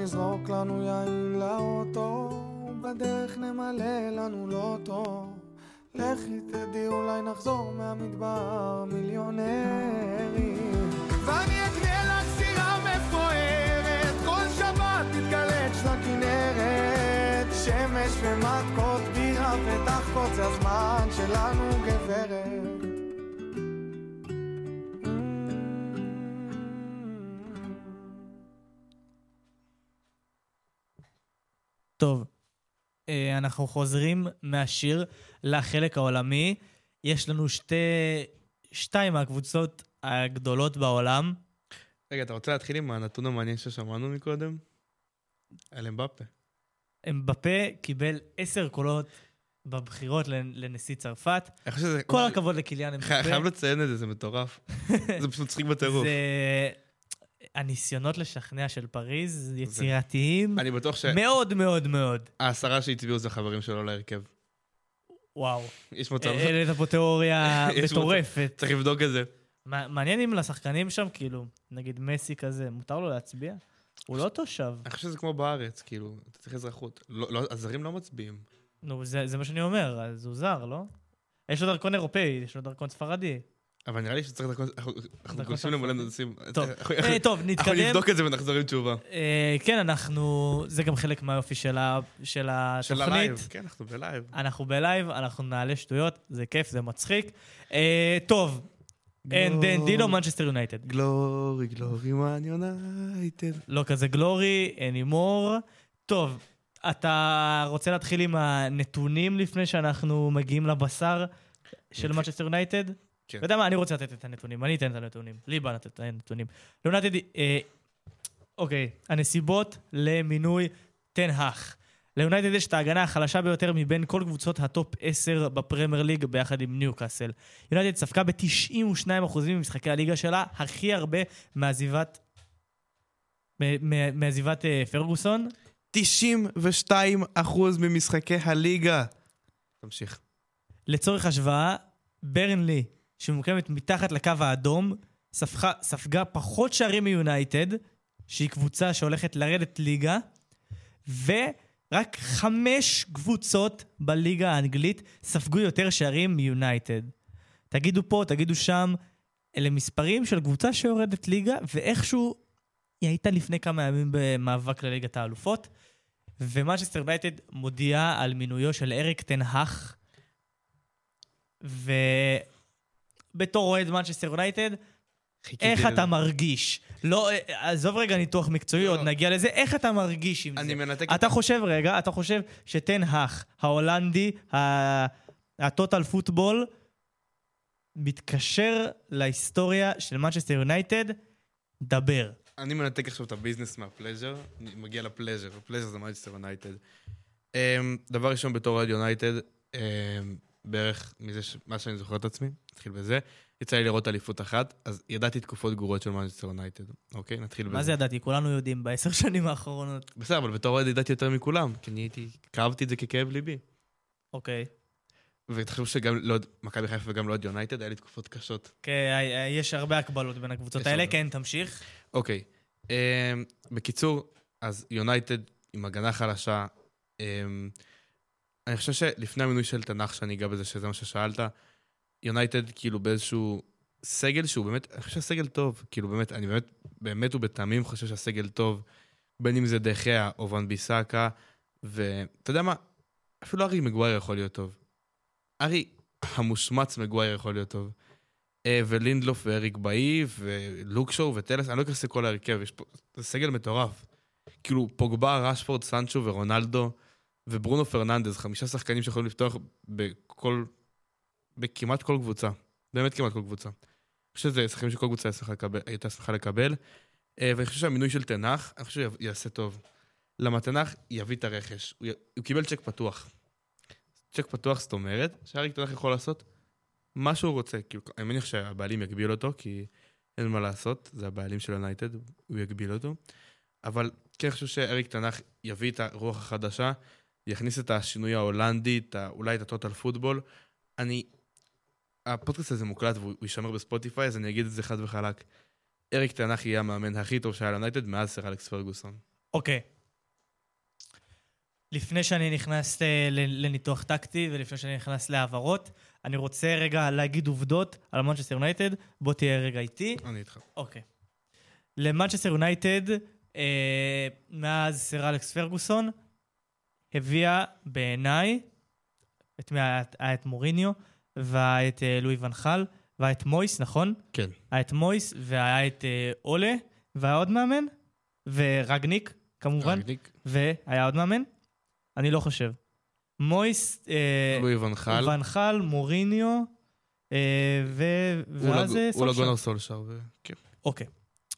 אז בואי נזרוק לנו יין לאוטו, בדרך נמלא לנו לוטו. לכי תדעי, אולי נחזור מהמדבר מיליונרים. ואני אקנה לך סירה מפוארת, כל שבת תתגלץ' לכנרת. שמש ומתקות, בירה ודחקות, זה הזמן שלנו גברת. אנחנו חוזרים מהשיר לחלק העולמי. יש לנו שתי... שתיים מהקבוצות הגדולות בעולם. רגע, אתה רוצה להתחיל עם הנתון המעניין ששמענו מקודם? על אמבפה. אמבפה קיבל עשר קולות בבחירות לנ- לנשיא צרפת. שזה... כל הכבוד לקיליאן אמבפה. חי- חייב לציין את זה, זה מטורף. זה פשוט מצחיק בטירוף. זה... הניסיונות לשכנע של פריז יצירתיים אני בטוח מאוד מאוד מאוד. שהעשרה שהצביעו זה חברים שלו להרכב. וואו. יש מצב... העלית פה תיאוריה יש מצב. מטורפת. צריך לבדוק את זה. מע- מעניין אם לשחקנים שם, כאילו, נגיד מסי כזה, מותר לו להצביע? הוא לא תושב. אני חושב שזה כמו בארץ, כאילו, אתה צריך אזרחות. לא, לא, הזרים לא מצביעים. נו, זה מה שאני אומר, אז הוא זר, לא? יש לו דרכון אירופאי, יש לו דרכון ספרדי. אבל נראה לי שצריך דרכון... אנחנו- אנחנו גולשים צרפתי. נושאים. טוב, אנחנו- אה, טוב, אנחנו נתקדם. נבדוק את זה ונחזור עם תשובה. אה, כן, אנחנו... זה גם חלק מהיופי של ה- של התוכנית. הלייב. כן, אנחנו בלייב. אנחנו בלייב, אנחנו נעלה שטויות, זה כיף, זה מצחיק. אה, טוב, אן דן דינו, מנצ'סטר יונייטד. Glory, glory, Man United. לא כזה glory, anymore. טוב, אתה רוצה להתחיל עם הנתונים לפני שאנחנו מגיעים לבשר של. מנצ'סטר יונייטד? כן. אתה יודע מה, אני רוצה לתת את הנתונים, אני אתן את הנתונים. לי בא לתת את הנתונים. ליונייטד, אה, אוקיי, הנסיבות למינוי טן האח. ליונייטד יש את ההגנה החלשה ביותר מבין כל קבוצות הטופ 10 בפרמייר ליג ביחד עם ניוקאסל. יונייטד ספגה ב-92% ממשחקי הליגה שלה, הכי הרבה מעזיבת... מעזיבת אה, פרגוסון. 92 אחוז ממשחקי הליגה. תמשיך. לצורך השוואה, ברנלי, שממוקמת מתחת לקו האדום, ספגה, ספגה פחות שערים מיונייטד, שהיא קבוצה שהולכת לרדת ליגה, ורק חמש קבוצות בליגה האנגלית ספגו יותר שערים מיונייטד. תגידו פה, תגידו שם, אלה מספרים של קבוצה שיורדת ליגה, ואיכשהו היא הייתה לפני כמה ימים במאבק לליגת האלופות, ומנצ'סטר יונייטד מודיעה על מינויו של אריק טן האח, ובתור אוהד מנצ'סטר יונייטד, איך אתה מרגיש? לא, אה, עזוב רגע ניתוח מקצועי, לא, עוד. נגיע לזה, איך אתה מרגיש עם אני זה? מנתק... אתה חושב, רגע, אתה חושב שטן האח, ההולנדי, ה total football, מתקשר להיסטוריה של מנצ'סטר יונייטד? דבר. אני מנתק עכשיו את ה business מה pleasure, אני מגיע ל pleasure, ה pleasure זה מנצ'סטר יונייטד. אמ, דבר ראשון, בתור אוהד יונייטד, בערך מזה, ש- מה שאני זוכר את עצמי, נתחיל בזה, יצא לי לראות אליפות אחת, אז ידעתי תקופות גרועות של מנצ'סטר יונייטד, אוקיי? נתחיל בזה. מה זה ידעתי? כולנו יודעים בעשר שנים האחרונות. בסדר, אבל בתור אוהד ידעתי יותר מכולם, כי אני הייתי, כאבתי את זה ככאב ליבי. אוקיי. ותחשבו שגם לא, מכבי חיפה וגם לא עוד יונייטד, היה לי תקופות קשות. כן, יש הרבה הקבלות בין הקבוצות האלה, הרבה. כן, תמשיך. אוקיי. Um, בקיצור, אז יונייטד עם הגנה חלשה. Um, אני חושב שלפני המינוי של תנ"ך, שאני אגע בזה, שזה מה ששאלת, יונייטד כאילו באיזשהו סגל שהוא באמת, אני חושב שהסגל טוב. כאילו באמת, אני באמת, באמת ובתמים חושב שהסגל טוב, בין אם זה דחיה או ון ביסאקה, ואתה יודע מה? אפילו ארי מגווייר יכול להיות טוב. ארי המושמץ מגווייר יכול להיות טוב. אה, ולינדלוף ואריק באי ולוקשו וטלס, אני לא אכנס לכל ההרכב, יש פה, זה סגל מטורף. כאילו, פוגבה, רשפורד, סנצ'ו ורונלדו, וברונו פרננדז, חמישה שחקנים שיכולים לפתוח בכל, בכמעט כל קבוצה. באמת כמעט כל קבוצה. אני חושב שזה שחקנים שכל קבוצה הייתה שמחה לקבל-. אה, ואני חושב שהמינוי של תנח, אני חושב שיעשה טוב. למה תנח יביא את הרכש. הוא, י... הוא קיבל צ'ק פתוח. צ'ק פתוח זאת אומרת שאריק תנח יכול לעשות מה שהוא רוצה. כאילו, אני מניח שהבעלים יגביל אותו, כי אין מה לעשות, זה הבעלים של יונייטד, הוא יגביל אותו. אבל כן, חושב שאריק תנח יביא את הרוח החדשה, יכניס את השינוי ההולנדי, את ה... אולי את הטוטל פוטבול. אני... הפודקאסט הזה מוקלט והוא הוא יישמר בספוטיפיי, אז אני אגיד את זה חד וחלק. אריק תנח יהיה המאמן הכי טוב שהיה ליונייטד מאז סר אלכס פרגוסון. אוקיי. לפני שאני נכנס אה, לניתוח טקטי ולפני שאני נכנס להעברות, אני רוצה רגע להגיד עובדות על מנצ'סטר יונייטד. בוא תהיה רגע איתי. אני איתך. אוקיי. למנצ'סטר יונייטד, אה, מאז סר אלכס פרגוסון, הביאה בעיניי את? היה את מוריניו, והיה את אה, לואי ואן חאל, והיה את מויס, נכון? כן. היה את מויס, והיה את אה, אולה, והיה עוד מאמן, ורגניק, כמובן, רגניק, והיה עוד מאמן? אני לא חושב. מויס, אה, לואי ואן חאל. ואן חאל, מוריניו, אה, ו... ואז אה, אולה סולשר. גונר סולשר. ו- כן. אוקיי.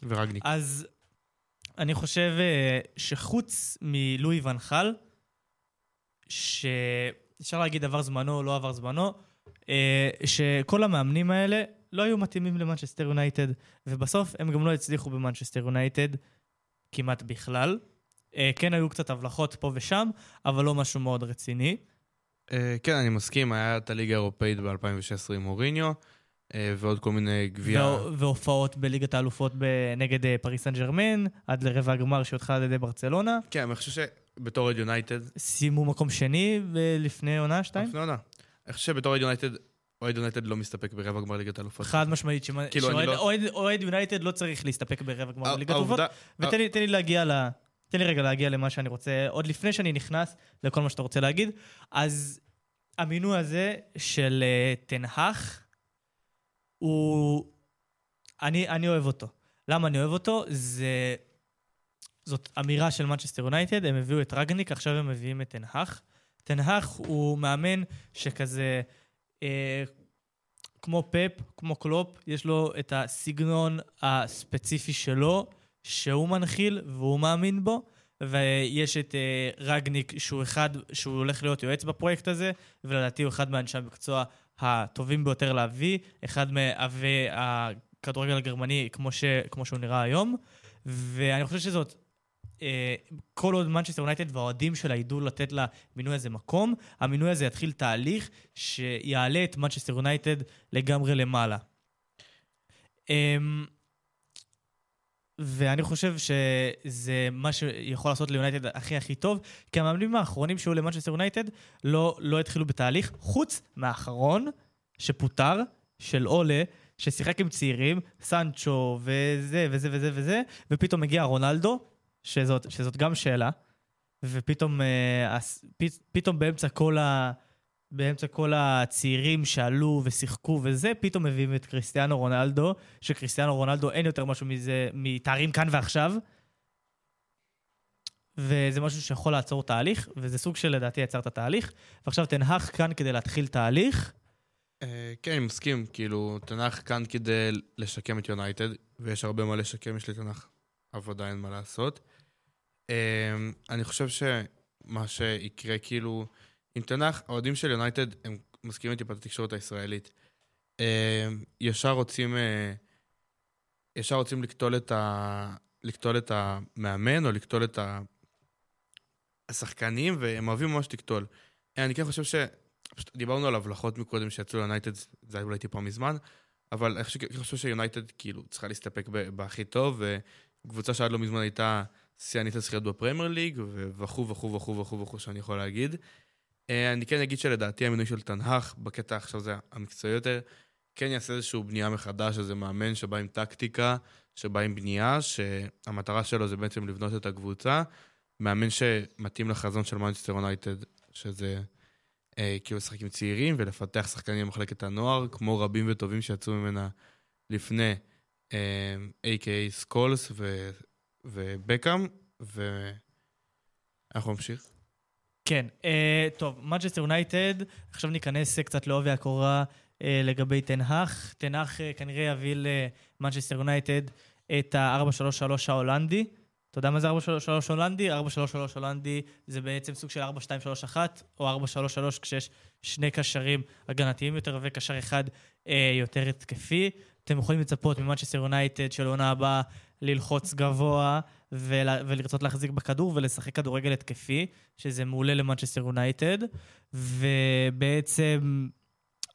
ורגניק. אז אני חושב אה, שחוץ מלואי ואן חאל, שאפשר להגיד עבר זמנו או לא עבר זמנו, אה, שכל המאמנים האלה לא היו מתאימים למנצ'סטר יונייטד, ובסוף הם גם לא הצליחו במנצ'סטר יונייטד כמעט בכלל. אה, כן היו קצת הבלחות פה ושם, אבל לא משהו מאוד רציני. אה, כן, אני מסכים, היה את הליגה האירופאית ב-2016 עם מוריניו, ועוד כל מיני גביע... והו- והופעות בליגת האלופות נגד פריס סן ג'רמן, עד לרבע הגמר שהודחה על ידי ברצלונה. כן, אני חושב שבתור אוהד יונייטד, סיימו מקום שני ולפני עונה, שתיים? לפני עונה. אני חושב שבתור אוהד יונייטד, אוהד יונייטד לא מסתפק ברבע גמר ליגת האלופות. חד משמעית, שמ- כאילו, שאוהד לא- יונייטד לא צריך להסתפק ברבע גמר בליגת האלופות. העובדה- ותן לי- תן לי להגיע ל... תן לי רגע להגיע למה שאני רוצה, עוד לפני שאני נכנס לכל מה שאתה רוצה להגיד. אז המינוי הזה של אה, תנהך, הוא... אני, אני אוהב אותו. למה אני אוהב אותו? זה... זאת אמירה של מנצ'סטר יונייטד, הם הביאו את רגניק, עכשיו הם מביאים את תנהך. תנהך הוא מאמן שכזה, אה, כמו פפ, כמו קלופ, יש לו את הסגנון הספציפי שלו, שהוא מנחיל והוא מאמין בו, ויש את אה, רגניק, שהוא אחד, שהוא הולך להיות יועץ בפרויקט הזה, ולדעתי הוא אחד מאנשי המקצוע הטובים ביותר להביא, אחד מאבי הכדורגל הגרמני כמו, ש, כמו שהוא נראה היום, ואני חושב שזאת... אה, כל עוד מנצ'סטר יונייטד והאוהדים שלה ידעו לתת למינוי הזה מקום, המינוי הזה יתחיל תהליך שיעלה את מנצ'סטר יונייטד לגמרי למעלה. אמ, ואני חושב שזה מה שיכול לעשות ליונייטד הכי הכי טוב, כי המאמנים האחרונים שהיו למנצ'סטר יונייטד לא, לא התחילו בתהליך, חוץ מהאחרון שפוטר, של אולה, ששיחק עם צעירים, סנצ'ו וזה וזה וזה וזה, ופתאום מגיע רונלדו, שזאת, שזאת גם שאלה, ופתאום אה, פתאום באמצע כל ה... באמצע כל הצעירים שעלו ושיחקו וזה, פתאום מביאים את קריסטיאנו רונלדו, שקריסטיאנו רונלדו אין יותר משהו מזה, מתארים כאן ועכשיו. וזה משהו שיכול לעצור תהליך, וזה סוג של לדעתי יצר את התהליך. ועכשיו תנהך כאן כדי להתחיל תהליך. אה, כן, אני מסכים, כאילו, תנח כאן כדי לשקם את יונייטד, ויש הרבה מה לשקם, יש לתנח עבודה, אין מה לעשות. אה, אני חושב שמה שיקרה, כאילו, עם תנח, האוהדים של יונייטד, הם מסכימים איתי בתקשורת הישראלית. אה, ישר רוצים, אה, ישר רוצים לקטול את, ה, לקטול את המאמן, או לקטול את השחקנים, והם אוהבים ממש לקטול. אה, אני כן חושב ש... דיברנו על הבלחות מקודם שיצאו ליונייטד, זה היה אולי טיפה מזמן, אבל אני חושב, שיונייטד כאילו צריכה להסתפק בהכי טוב, וקבוצה שעד לא מזמן הייתה שיאנית הזכיות בפרמייר ליג, וכו' וכו' וכו' וכו' וכו' שאני יכול להגיד. אה, אני כן אגיד שלדעתי המינוי של תנהך, בקטע עכשיו זה המקצועי יותר, כן יעשה איזושהי בנייה מחדש, איזה מאמן שבא עם טקטיקה, שבא עם בנייה, שהמטרה שלו זה בעצם לבנות את הקבוצה. מאמן שמתאים לחזון של מנצ'סטר יונייטד, שזה אה, כאילו לשחק עם צעירים ולפתח שחקנים במחלקת הנוער, כמו רבים וטובים שיצאו ממנה לפני, a.k.a סקולס ו- ובקאם, ואנחנו נמשיך. כן, אה, טוב, Manchester United, עכשיו ניכנס אה, קצת לעובי הקורה אה, לגבי טן האח. טן האח אה, כנראה יביא למנצ'סטר יונייטד את ה-433 ההולנדי. אתה יודע מה זה 433 הולנדי? 433 הולנדי זה בעצם סוג של 4231 או 433 כשיש שני קשרים הגנתיים יותר וקשר אחד אה, יותר התקפי. אתם יכולים לצפות ממנצ'סטר יונייטד של עונה הבאה ללחוץ גבוה ול, ולרצות להחזיק בכדור ולשחק כדורגל התקפי, שזה מעולה למנצ'סטר יונייטד. ובעצם,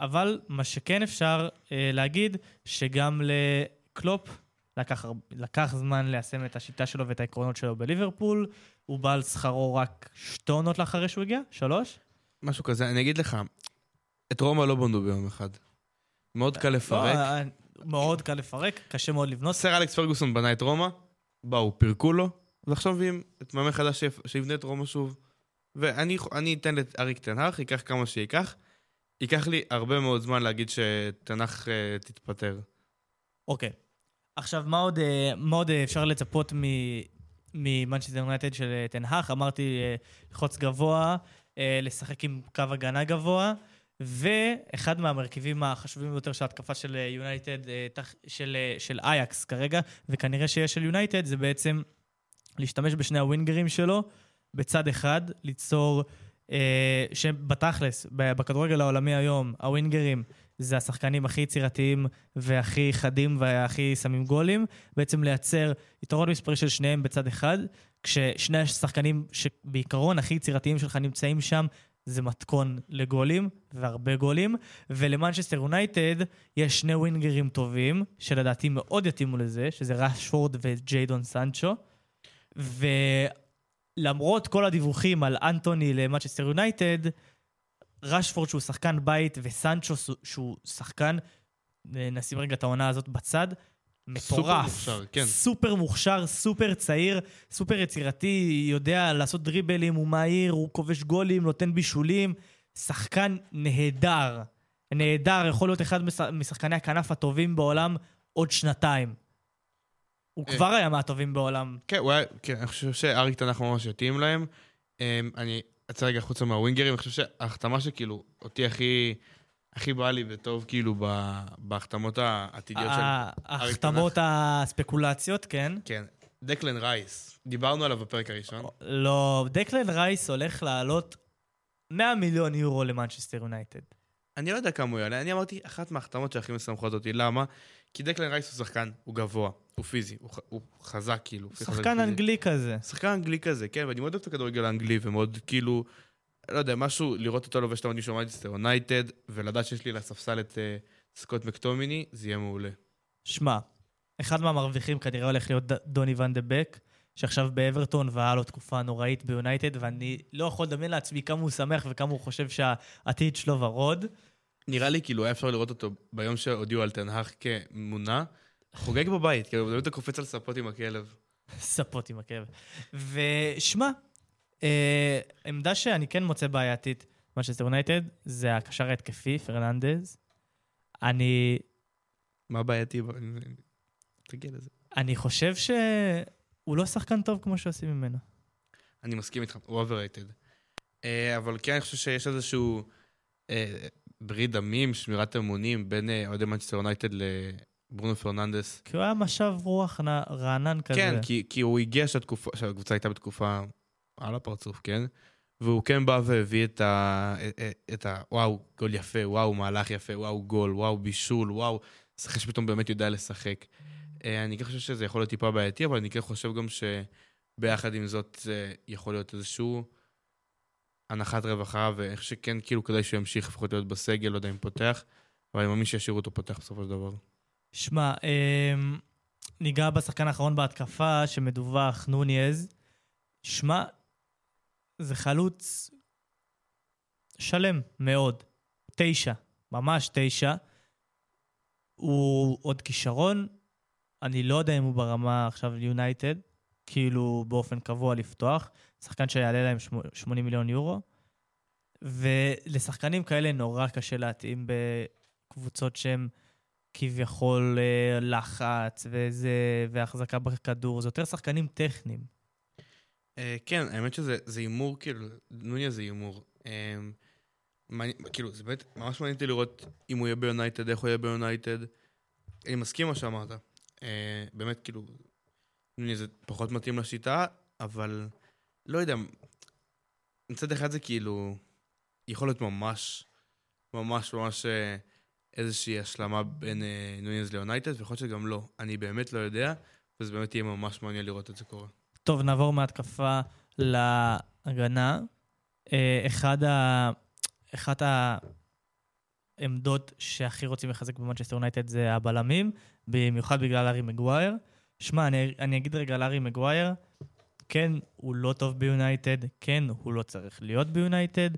אבל מה שכן אפשר אה, להגיד, שגם לקלופ לקח, לקח זמן ליישם את השיטה שלו ואת העקרונות שלו בליברפול. הוא בא על שכרו רק שתי עונות לאחרי שהוא הגיע? שלוש? משהו כזה, אני אגיד לך, את רומא לא בנו ביום אחד. מאוד קל לפרק. לא, אה, מאוד קל לפרק, קשה מאוד לבנות. סר אלכס פרגוסון בנה את רומא, באו, פירקו לו, ועכשיו מביאים את מאמן חדש שיבנה את רומא שוב. ואני אני אתן לאריק תנח, ייקח כמה שייקח. ייקח לי הרבה מאוד זמן להגיד שטן האח אה, תתפטר. אוקיי. עכשיו, מה עוד, אה, מה עוד אה, אפשר לצפות ממנצ'סטר יונייטד של טן האח? אמרתי, אה, ללחוץ גבוה, אה, לשחק עם קו הגנה גבוה, ואחד מהמרכיבים החשובים ביותר של ההתקפה של אה, יונייטד, אה, תח- של, אה, של אייאקס כרגע, וכנראה שיש של יונייטד, זה בעצם להשתמש בשני הווינגרים שלו, בצד אחד, ליצור, אה, שבתכלס, בכדורגל העולמי היום, הווינגרים זה השחקנים הכי יצירתיים והכי חדים והכי שמים גולים, בעצם לייצר יתרון מספרי של שניהם בצד אחד, כששני השחקנים שבעיקרון הכי יצירתיים שלך נמצאים שם, זה מתכון לגולים, והרבה גולים. ולמנצ'סטר יונייטד יש שני ווינגרים טובים, שלדעתי מאוד יתאימו לזה, שזה ראשפורד וג'יידון סנצ'ו. ולמרות כל הדיווחים על אנטוני למנצ'סטר יונייטד, רשפורד שהוא שחקן בית וסנצ'ו שהוא שחקן, אה, נשים רגע את העונה הזאת בצד, מטורף. מוכשר, כן. סופר מוכשר, סופר צעיר, סופר יצירתי, יודע לעשות דריבלים, הוא מהיר, הוא כובש גולים, נותן בישולים. שחקן נהדר. נהדר, יכול להיות אחד מש- משחקני הכנף הטובים בעולם עוד שנתיים. הוא אה. כבר היה מהטובים בעולם. כן, הוא היה, כן, אני חושב שאריק טן האח ממש יתאים להם. אמ, אני אצא רגע החוצה מהווינגרים, אני חושב שההחתמה שכאילו, אותי הכי, הכי בא לי וטוב כאילו בהחתמות העתידיות של... ההחתמות הספקולציות, כן. כן, דקלן רייס, דיברנו עליו בפרק הראשון. לא, דקלן רייס הולך לעלות 100 מיליון יורו למנצ'סטר יונייטד. אני לא יודע כמה הוא יעלה, אני אמרתי, אחת מההחתמות שהכי משמחות אותי, למה? כי דקלן רייס הוא שחקן, הוא גבוה, הוא פיזי, הוא, ח- הוא חזק כאילו. חזק שחקן פיזי. אנגלי כזה. שחקן אנגלי כזה, כן, ואני מאוד אוהב את הכדורגל האנגלי, ומאוד כאילו, לא יודע, משהו, לראות אותו לובש את המדים של מנצ'סטר יונייטד, ולדעת שיש לי על הספסל את אה, סקוט מקטומיני, זה יהיה מעולה. שמע, אחד מהמרוויחים כנראה הולך להיות ד- דוני ון דה בק, שעכשיו באברטון והיה לו תקופה נוראית ביונייטד, ואני לא יכול לדמיין לעצמי כמה הוא שמח וכמה הוא חושב שהעתיד שלו ורוד. נראה לי כאילו היה אפשר לראות אותו ביום שהודיעו על תנהך כמונה, חוגג בבית, כאילו, באמת הוא קופץ על ספות עם הכלב. ספות עם הכאב. ושמע, עמדה שאני כן מוצא בעייתית במנצ'סטר יונייטד, זה הקשר ההתקפי, פרננדז. אני, מה בעייתי? תגיע לזה. אני חושב שהוא לא שחקן טוב כמו שעושים ממנו. אני מסכים איתך, הוא overrated. אה, אבל כן, אני חושב שיש איזשהו אה, ברית דמים, שמירת אמונים בין אה, אוהדי מנצ'סטר יונייטד לברונו פרננדס. כי הוא היה משב רוח רענן כזה. כן, כי, כי הוא הגיע שהקבוצה הייתה בתקופה על הפרצוף, כן? והוא כן בא והביא את ה... את ה... וואו, גול יפה, וואו, מהלך יפה, וואו, גול, וואו, בישול, וואו. שחקן שפתאום באמת יודע לשחק. אה, אני כן חושב שזה יכול להיות טיפה בעייתי, אבל אני כן חושב גם שביחד עם זאת זה יכול להיות איזשהו הנחת רווחה, חושב שכן, כאילו, כדאי שהוא ימשיך לפחות להיות בסגל, לא יודע אם פותח, אבל אני מאמין שישאירו אותו פותח בסופו של דבר. שמע, אמ, ניגע בשחקן האחרון בהתקפה שמדווח, נוניז. שמע, זה חלוץ שלם מאוד. תשע, ממש תשע. הוא עוד כישרון, אני לא יודע אם הוא ברמה עכשיו יונייטד, כאילו באופן קבוע לפתוח. שחקן שיעלה להם שמו- 80 מיליון יורו. ולשחקנים כאלה נורא קשה להתאים בקבוצות שהן כביכול אה, לחץ וזה, והחזקה בכדור, זה יותר שחקנים טכניים. אה, כן, האמת שזה זה הימור, כאילו, נוניה זה הימור. אה, כאילו, זה באמת ממש מעניין אותי לראות אם הוא יהיה ביונייטד, איך הוא יהיה ביונייטד. אני מסכים מה שאמרת. אה, באמת, כאילו, נוניה זה פחות מתאים לשיטה, אבל לא יודע, מצד אחד זה כאילו, יכול להיות ממש, ממש ממש איזושהי השלמה בין נוניז ליונייטד, ויכול להיות שגם לא. אני באמת לא יודע, וזה באמת יהיה ממש מעניין לראות את זה קורה. טוב, נעבור מהתקפה להגנה. אה, אחד ה... אחת העמדות שהכי רוצים לחזק במנצ'סטר יונייטד זה הבלמים, במיוחד בגלל הארי מגוויר. שמע, אני, אני אגיד רגע על הארי מגווייר, כן, הוא לא טוב ביונייטד, כן, הוא לא צריך להיות ביונייטד,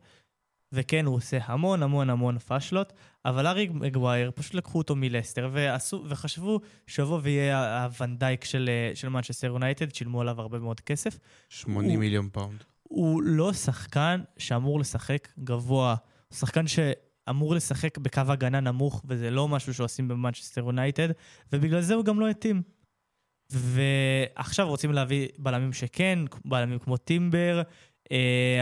וכן, הוא עושה המון המון המון פאשלות, אבל הארי מגווייר, פשוט לקחו אותו מלסטר, ועשו, וחשבו שיבוא ויהיה הוונדייק של, אה, של מנצ'סטר יונייטד, שילמו עליו הרבה מאוד כסף. 80 הוא- מיליון פאונד. הוא לא שחקן שאמור לשחק גבוה, הוא שחקן שאמור לשחק בקו הגנה נמוך, וזה לא משהו שעושים במנצ'סטר יונייטד, ובגלל זה הוא גם לא התאים. ועכשיו רוצים להביא בלמים שכן, בלמים כמו טימבר,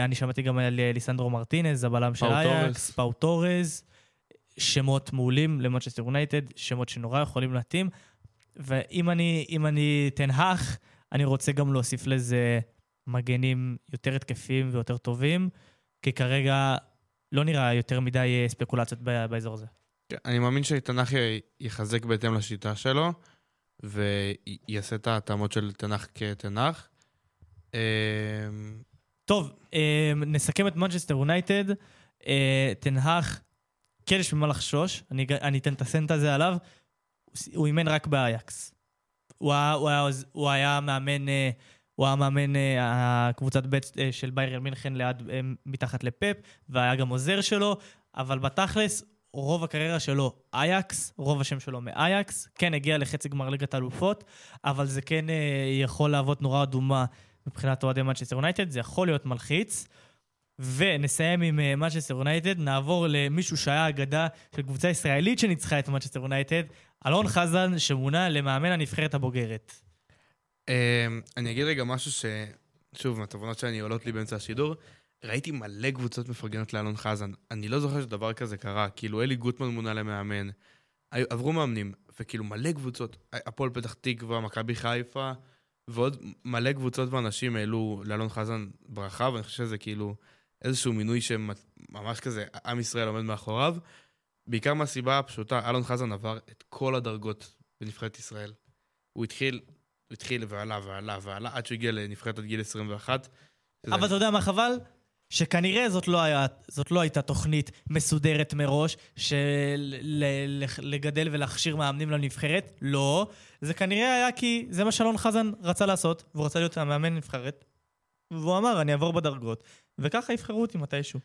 אני שמעתי גם על אה, ליסנדרו מרטינז, הבלם של אייקס. פאו טורז, שמות מעולים למנצ'סטר יונייטד, שמות שנורא יכולים להתאים. ואם אני, אני תנהך, אני רוצה גם להוסיף לזה מגנים יותר התקפיים ויותר טובים, כי כרגע לא נראה יותר מדי אה, ספקולציות באזור הזה. כן, אני מאמין שתנ"ך יחזק בהתאם לשיטה שלו, ויעשה את ההתאמות של תנ"ך כתנ"ך. טוב, אה, נסכם את מנצ'סטר יונייטד. תנהך, כן יש ממה לחשוש, אני, אני אתן את ה סנט הזה עליו. הוא אימן רק באייקס. הוא הוא הוא היה מאמן, אה, הוא היה מאמן אה, הקבוצת ב' אה, של ביירן מינכן ליד, מתחת לפפ, והיה גם עוזר שלו, אבל בתכלס, רוב הקריירה שלו אייקס, רוב השם שלו מאייקס, כן הגיע לחצי גמר ליגת האלופות, אבל זה כן יכול להוות נורה אדומה מבחינת אוהדי מנצ'סטר יונייטד, זה יכול להיות מלחיץ. ונסיים עם אה, מנצ'סטר יונייטד, נעבור למישהו שהיה אגדה של קבוצה ישראלית שניצחה את מנצ'סטר יונייטד, אלון חזן, שמונה למאמן הנבחרת הבוגרת. אה, אני אגיד רגע משהו ש... שוב, מהתובנות שאני עולות לי באמצע השידור, ראיתי מלא קבוצות מפרגנות לאלון חזן. אני לא זוכר שדבר כזה קרה. כאילו, אלי גוטמן מונה למאמן. עברו מאמנים, וכאילו מלא קבוצות, הפועל פתח תקווה, מכבי חיפה, ועוד מלא קבוצות ואנשים העלו לאלון חזן ברכה, ואני חושב שזה כאילו איזשהו מינוי שממש כזה, עם ישראל עומד מאחוריו. בעיקר מהסיבה הפשוטה, אלון חזן עבר את כל הדרגות בנבחרת ישראל. הוא התחיל, הוא התחיל ועלה ועלה ועלה, עד שהוא הגיע לנבחרת עד גיל 21. שזה- אבל אתה יודע מה חבל? שכנראה זאת לא, היה, זאת לא הייתה תוכנית מסודרת מראש של לגדל ולהכשיר מאמנים לנבחרת. לא. זה כנראה היה כי זה מה שאלון חזן רצה לעשות, והוא רצה להיות המאמן נבחרת. והוא אמר, אני אעבור בדרגות, וככה יבחרו אותי מתישהו.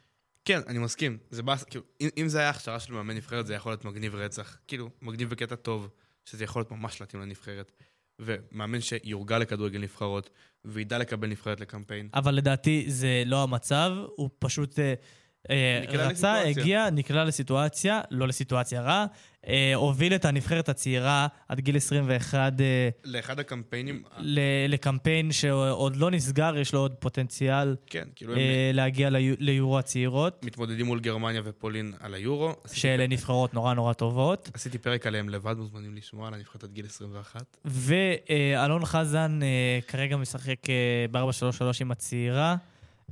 כן, אני מסכים. זה באס, כאילו, אם, אם זה היה הכשרה של מאמן נבחרת, זה יכול להיות מגניב רצח. כאילו, מגניב בקטע טוב, שזה יכול להיות ממש להתאים לנבחרת. ומאמן שיורגל לכדורגל נבחרות, וידע לקבל נבחרת לקמפיין. אבל לדעתי זה לא המצב, הוא פשוט נקלע רצה, לסיטואציה. הגיע, נקלע לסיטואציה, לא לסיטואציה רע, אה, הוביל את הנבחרת הצעירה עד גיל 21 אה, לאחד הקמפיינים, ל- לקמפיין שעוד לא נסגר, יש לו עוד פוטנציאל כן, כאילו, הם אה, להגיע ליו- ליורו הצעירות, מתמודדים מול גרמניה ופולין על היורו. שאלה נבחרות נורא נורא טובות. עשיתי פרק עליהם לבד, מוזמנים לשמוע על הנבחרת עד גיל 21. ואלון חזן אה, כרגע משחק אה, ב-4-3-3 עם הצעירה.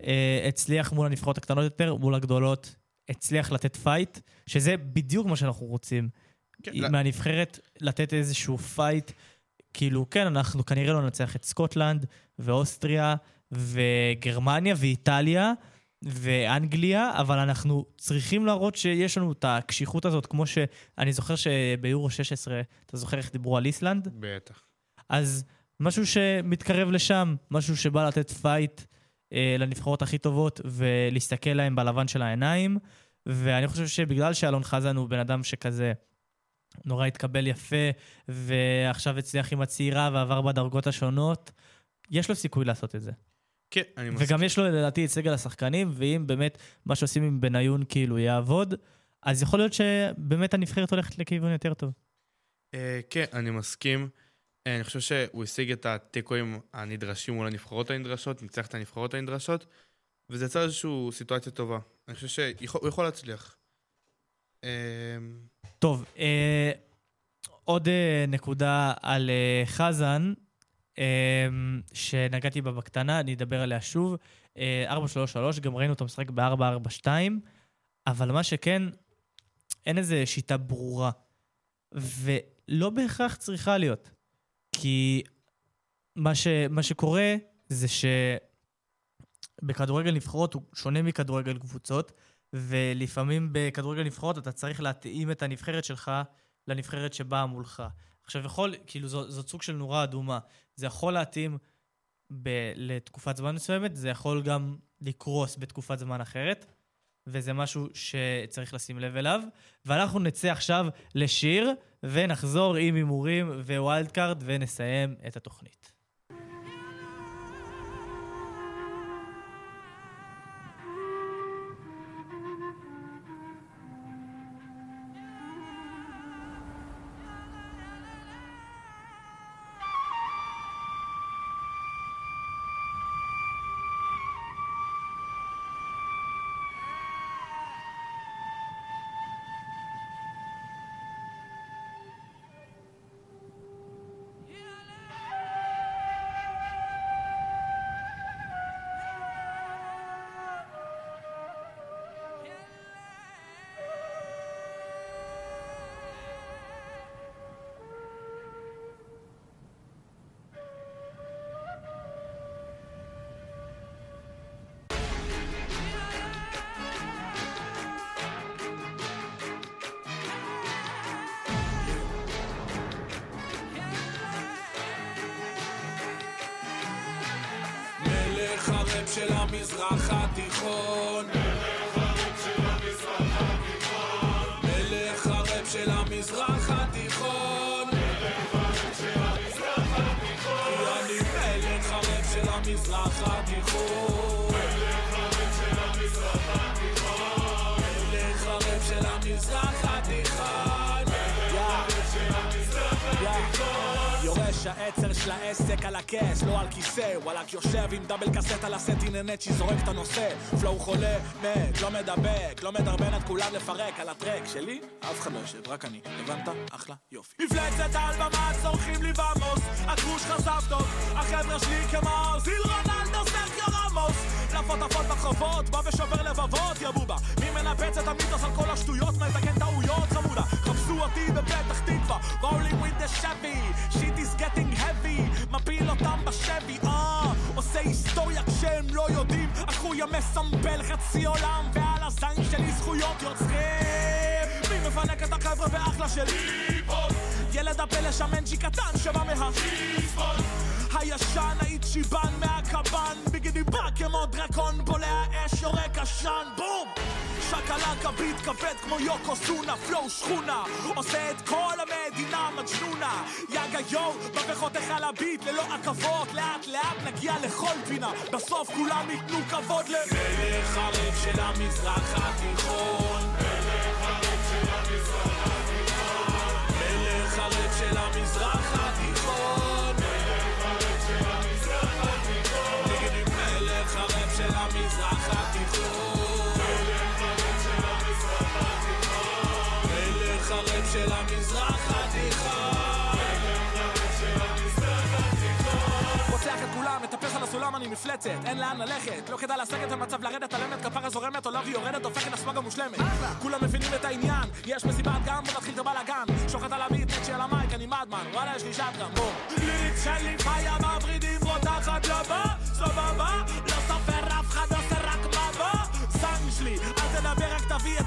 אה, הצליח מול הנבחרות הקטנות יותר, מול הגדולות, הצליח לתת פייט, שזה בדיוק מה שאנחנו רוצים. כן, מהנבחרת לתת איזשהו פייט. כאילו, כן, אנחנו כנראה לא ננצח את סקוטלנד, ואוסטריה, וגרמניה, ואיטליה, ואנגליה, אבל אנחנו צריכים להראות שיש לנו את הקשיחות הזאת, כמו שאני זוכר שביורו 16, אתה זוכר איך דיברו על איסלנד? בטח. אז משהו שמתקרב לשם, משהו שבא לתת פייט לנבחרות הכי טובות ולהסתכל להם בלבן של העיניים. ואני חושב שבגלל שאלון חזן הוא בן אדם שכזה נורא התקבל יפה, ועכשיו הצליח עם הצעירה ועבר בדרגות השונות, יש לו סיכוי לעשות את זה. כן, אני מסכים. וגם יש לו לדעתי את סגל השחקנים, ואם באמת מה שעושים עם בניון כאילו יעבוד, אז יכול להיות שבאמת הנבחרת הולכת לכיוון יותר טוב. אה, כן, אני מסכים. אה, אני חושב שהוא השיג את התיקואים הנדרשים מול הנבחרות הנדרשות, ניצח את הנבחרות הנדרשות, וזה יצר איזושהי סיטואציה טובה. אני חושב שהוא יכול להצליח. אה, טוב, אה, עוד אה, נקודה על אה, חזן, אה, שנגעתי בה בקטנה, אני אדבר עליה שוב. אה, 4-3-3, גם ראינו אותו משחק ב-4-4-2, אבל מה שכן, אין איזה שיטה ברורה, ולא בהכרח צריכה להיות. כי מה, ש, מה שקורה זה שבכדורגל נבחרות הוא שונה מכדורגל קבוצות, ולפעמים בכדורגל נבחרות אתה צריך להתאים את הנבחרת שלך לנבחרת שבאה מולך. עכשיו יכול, כאילו זו, זאת סוג של נורה אדומה. זה יכול להתאים ב- לתקופת זמן מסוימת, זה יכול גם לקרוס בתקופת זמן אחרת, וזה משהו שצריך לשים לב אליו. ואנחנו נצא עכשיו לשיר, ונחזור עם הימורים ו wild card, ונסיים את התוכנית. המזרח התיכון מלך הרב של המזרח התיכון העצר של העסק על הכס, לא על כיסא. וואלאק יושב עם דאבל קסט על הסט, הנה נצ'י זורק את הנושא. פלואו חולה, מת, לא מדבק, לא מדרבן את כולם לפרק על הטרק. שלי, אף אחד לא יושב, רק אני, הבנת? אחלה, יופי. מפלצת על במה, צורכים לי במוס, הכבוש חשף טוב, החבר'ה שלי כמו זיל רונלדו, סרקיו רמוס. לפות עפות ברחובות, בא ושובר לבבות, יא בובה מי מנפץ את המיתוס על כל השטויות, מתקן טעויות, חפשו אותי בפתח תקווה, rolling with the Chevy, shit is getting heavy, מפיל אותם בשבי, אה, עושה היסטוריה כשהם לא יודעים, אחויה מסמבל חצי עולם, ועל הזין שלי זכויות יוצרים. מי מפנק את החבר'ה ואחלה שלי? ילד הפלא שמנג'י קטן שבא מה... הישן האיצ'יבן מהקבן. ביגידי בא כמו דרקון בולע אש יורק עשן. בום! שקלקה ביט כבד כמו יוקו סונה פלואו שכונה. עושה את כל המדינה מג'נונה. יאגה יואו על הביט ללא עכבות. לאט לאט נגיע לכל פינה. בסוף כולם ייתנו כבוד למלך הרב של המזרח התיכון מלך הרב של המזרח התיכון. מלך הרב של המזרח התיכון של המזרח התיכון. רוצח את כולם, מטפס על הסולם אני מפלצת. אין לאן ללכת, לא כדאי לסגת במצב לרדת על אמת כפרה זורמת עולה ויורדת הופכת לסמגה מושלמת כולם מבינים את העניין, יש מסיבת גם בוא נתחיל את הבלאגן. שוחט על הביט, נצ'י על המייק, אני מדמן. וואלה יש לי שטרם, בוא. ליט שלי חיה בוורידים רותחת לבא. סבבה,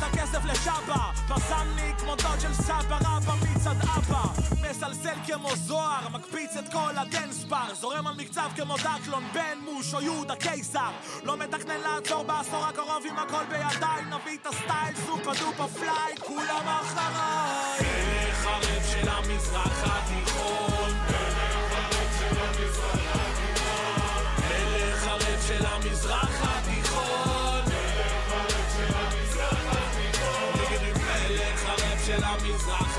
את הכסף לשאבה פסמני כמו דוד של סבא רבא מצד אבא. מסלסל כמו זוהר, מקפיץ את כל הדנס בר. זורם על מקצב כמו דקלון בן מוש או יהודה קיסר. לא מתכנן לעצור בעשור הקרוב עם הכל בידיי. נביא את הסטייל סופר דופר פליי כולם אחריי. מלך הרב של המזרח התיכון? של המזרח התיכון מלך הרב של המזרח התיכון מלך הרב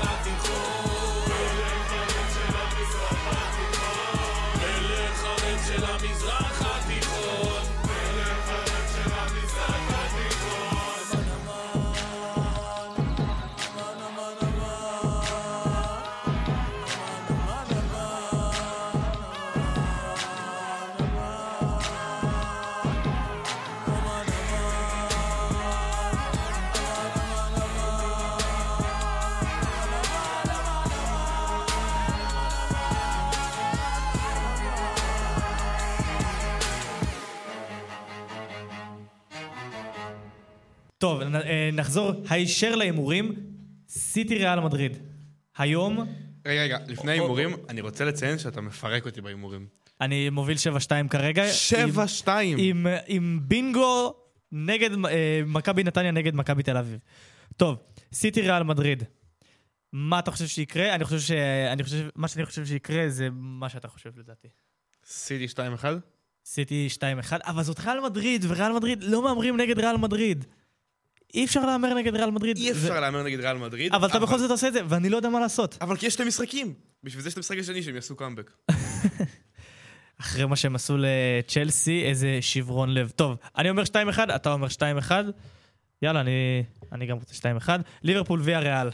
טוב, אה, נחזור הישר להימורים. סיטי ריאל מדריד. היום רגע, רגע, לפני ההימורים, אני רוצה לציין שאתה מפרק אותי בהימורים. אני מוביל 7-2 כרגע. שבע, עם- שתיים. עם, עם בינגו נגד אה, מכבי נתניה נגד מכבי תל אביב. טוב, סיטי ריאל מדריד. מה אתה חושב שיקרה? אני חושב ש... אני חושב... מה שאני חושב שיקרה זה מה שאתה חושב לדעתי. סיטי 2-1? סיטי 2-1, אבל זאת ריאל מדריד, וריאל מדריד לא מהמרים נגד ריאל מדריד. אי אפשר להמר נגד ריאל מדריד. אי אפשר. להמר נגד ריאל מדריד. אבל אתה בכל זאת עושה את זה, ואני לא יודע מה לעשות. אבל כי יש שתי משחקים. בשביל זה יש את המשחק השני שהם יעשו קאמבק. אחרי מה שהם עשו לצ'לסי, איזה שברון לב. טוב, אני אומר 2-1, אתה אומר 2-1. יאללה, אני, אני גם רוצה 2-1. ליברפול ויה ריאל.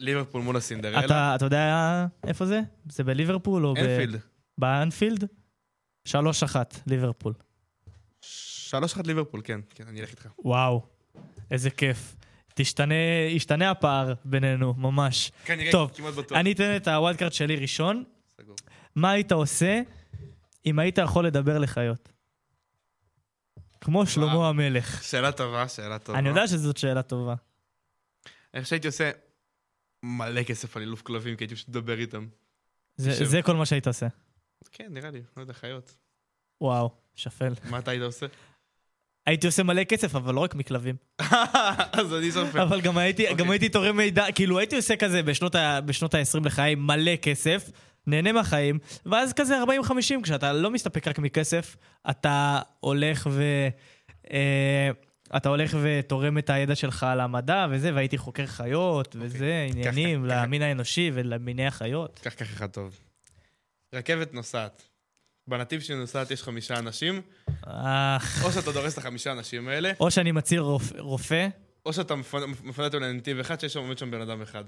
ליברפול מול הסינדרלה. אתה, אתה יודע איפה זה? זה בליברפול או ב... אנפילד. באנפילד? 3-1, ליברפול. 3-1 ליברפול, כן. כן, אני אלך איתך. וואו, איזה כיף. תשתנה, ישתנה הפער בינינו, ממש. כנראה, טוב, כמעט בטוח. אני אתן את ה wild card שלי ראשון. סגור. מה היית עושה אם היית יכול לדבר לחיות? כמו שלמה המלך. שאלה טובה, שאלה טובה. אני יודע שזאת שאלה טובה. אני חושב שהייתי עושה מלא כסף על אילוף כלבים, כי הייתי פשוט מדבר איתם. זה, תשב. זה כל מה שהיית עושה. כן, נראה לי, לא יודע, חיות. וואו, שפל. מה אתה היית עושה? הייתי עושה מלא כסף, אבל לא רק מכלבים. אז אני סופר. אבל גם הייתי, אוקיי. גם הייתי תורם מידע, כאילו הייתי עושה כזה בשנות, ה, בשנות ה-20 לחיי מלא כסף, נהנה מהחיים, ואז כזה 40-50, כשאתה לא מסתפק רק מכסף, אתה הולך ו... אה, אתה הולך ותורם את הידע שלך למדע וזה, והייתי חוקר חיות וזה, עניינים ככה. למין האנושי ולמיני החיות. קח כך אחד טוב. רכבת נוסעת. בנתיב שהיא נוסעת יש חמישה אנשים. או שאתה דורס את החמישה אנשים האלה, או שאני רופ... רופא, או שאתה מפנה אותם לנתיב אחד שיש שם עומד שם בן אדם אחד.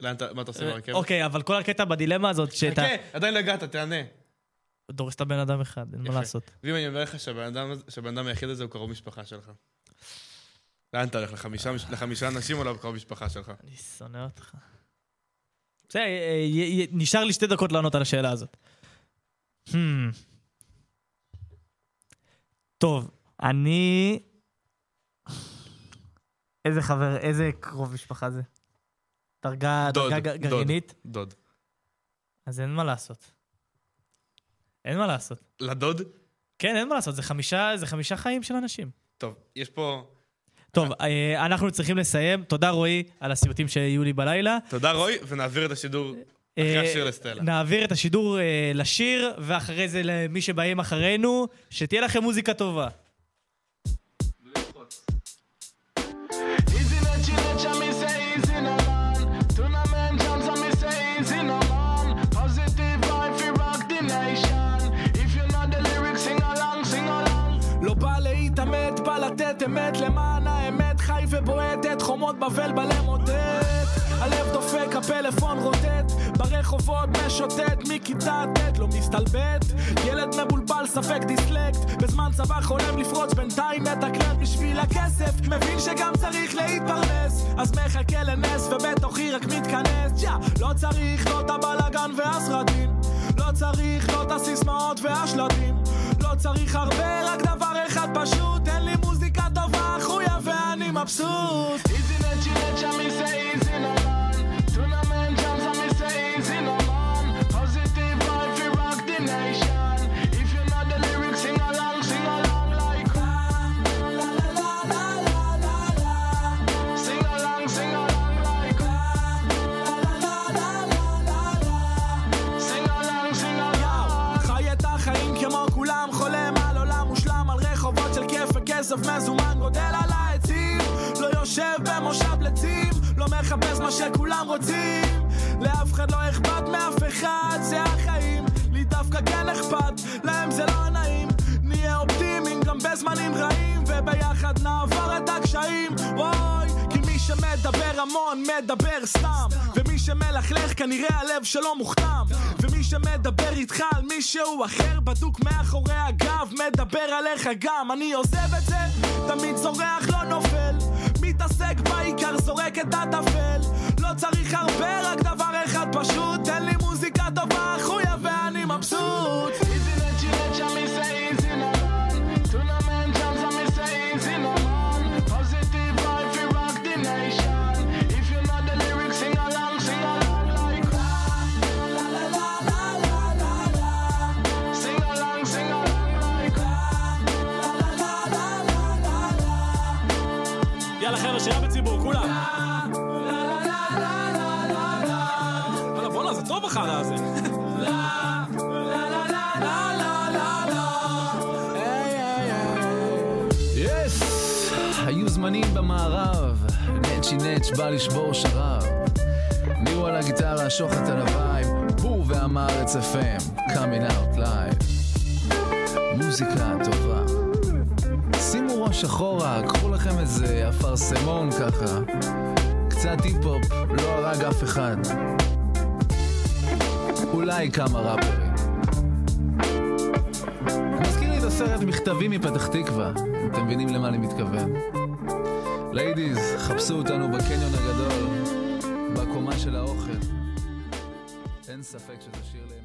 לאן אתה, מה אתה עושה ברכבת? אוקיי, אבל כל הקטע בדילמה הזאת, שאתה חכה, עדיין לא הגעת, תענה. דורס את הבן אדם אחד, אין מה. לעשות. ואם אני אומר לך שהבן אדם היחיד הזה הוא קרוב משפחה שלך. לאן אתה הולך? לחמישה, אנשים או לקרוב משפחה שלך? אני שונא אותך. בסדר, אה, י- נשאר לי שתי דקות לענות על השאלה הזאת. Hmm. טוב, אני... איזה חבר, איזה קרוב משפחה זה? דרגה, דוד, דרגה דוד. גרעינית? דוד. אז אין מה לעשות. אין מה לעשות. לדוד? כן, אין מה לעשות, זה חמישה, זה חמישה חיים של אנשים. טוב, יש פה... טוב, אה, אנחנו צריכים לסיים. תודה, רועי, על הסיוטים שיהיו לי בלילה. תודה רועי, ונעביר את השידור אחרי אה, השיר לסטלה. נעביר את השידור אה, לשיר, ואחרי זה למי שבאים אחרינו, שתהיה לכם מוזיקה טובה. לתת אמת. למען האמת חי ובועט את חומות בבל בלם עודד הלב דופק, הפלאפון רוטט ברחובות משוטט מכיתה ט' לא מסתלבט. ילד מבולבל, ספק דיסלקט. בזמן צבא חולם לפרוץ בינתיים מתקלט בשביל הכסף. מבין שגם צריך להתפרנס. אז מחכה לנס ובתוכי רק מתכנס. יא, לא צריך לא את הבלאגן והסרטים. לא צריך לא את הסיסמאות והשלטים. לא צריך הרבה, רק דבר אחד פשוט. תן לי מוזיקה טובה, חויה ואני מבסוט. Easy let you let you, me say וכסף מזומן, גודל על העצים, לא יושב במושב לצים, לא מחפש מה שכולם רוצים, לאף אחד לא אכפת מאף אחד, זה החיים, לי דווקא כן אכפת, להם זה לא נעים, נהיה אופטימיים גם בזמנים רעים, וביחד נעבור את הקשיים, מי שמדבר המון מדבר סתם, ומי שמלכלך כנראה הלב שלו מוכתם, ומי שמדבר איתך על מישהו אחר בדוק מאחורי הגב, מדבר עליך גם, אני עוזב את זה, תמיד זורח לא נופל, מתעסק בעיקר זורק את הטפל, לא צריך הרבה, רק דבר אחד פשוט, תן לי מוזיקה טובה, חויה ואני מבסוט. נץ' בא לשבור שרב. מירו על הגיטרה, שוחט על ה vibe, בור והמארץ FM, coming out live. מוזיקה טובה. שימו ראש אחורה, קחו לכם איזה אפרסמון ככה. קצת היפ-הופ, לא הרג אף אחד. אולי כמה ראפרים. מזכיר לי את הסרט מכתבים מפתח תקווה, אתם מבינים למה אני מתכוון. ליידיז, חפשו אותנו בקניון הגדול, בקומה של האוכל. אין ספק שזה שיר שישי.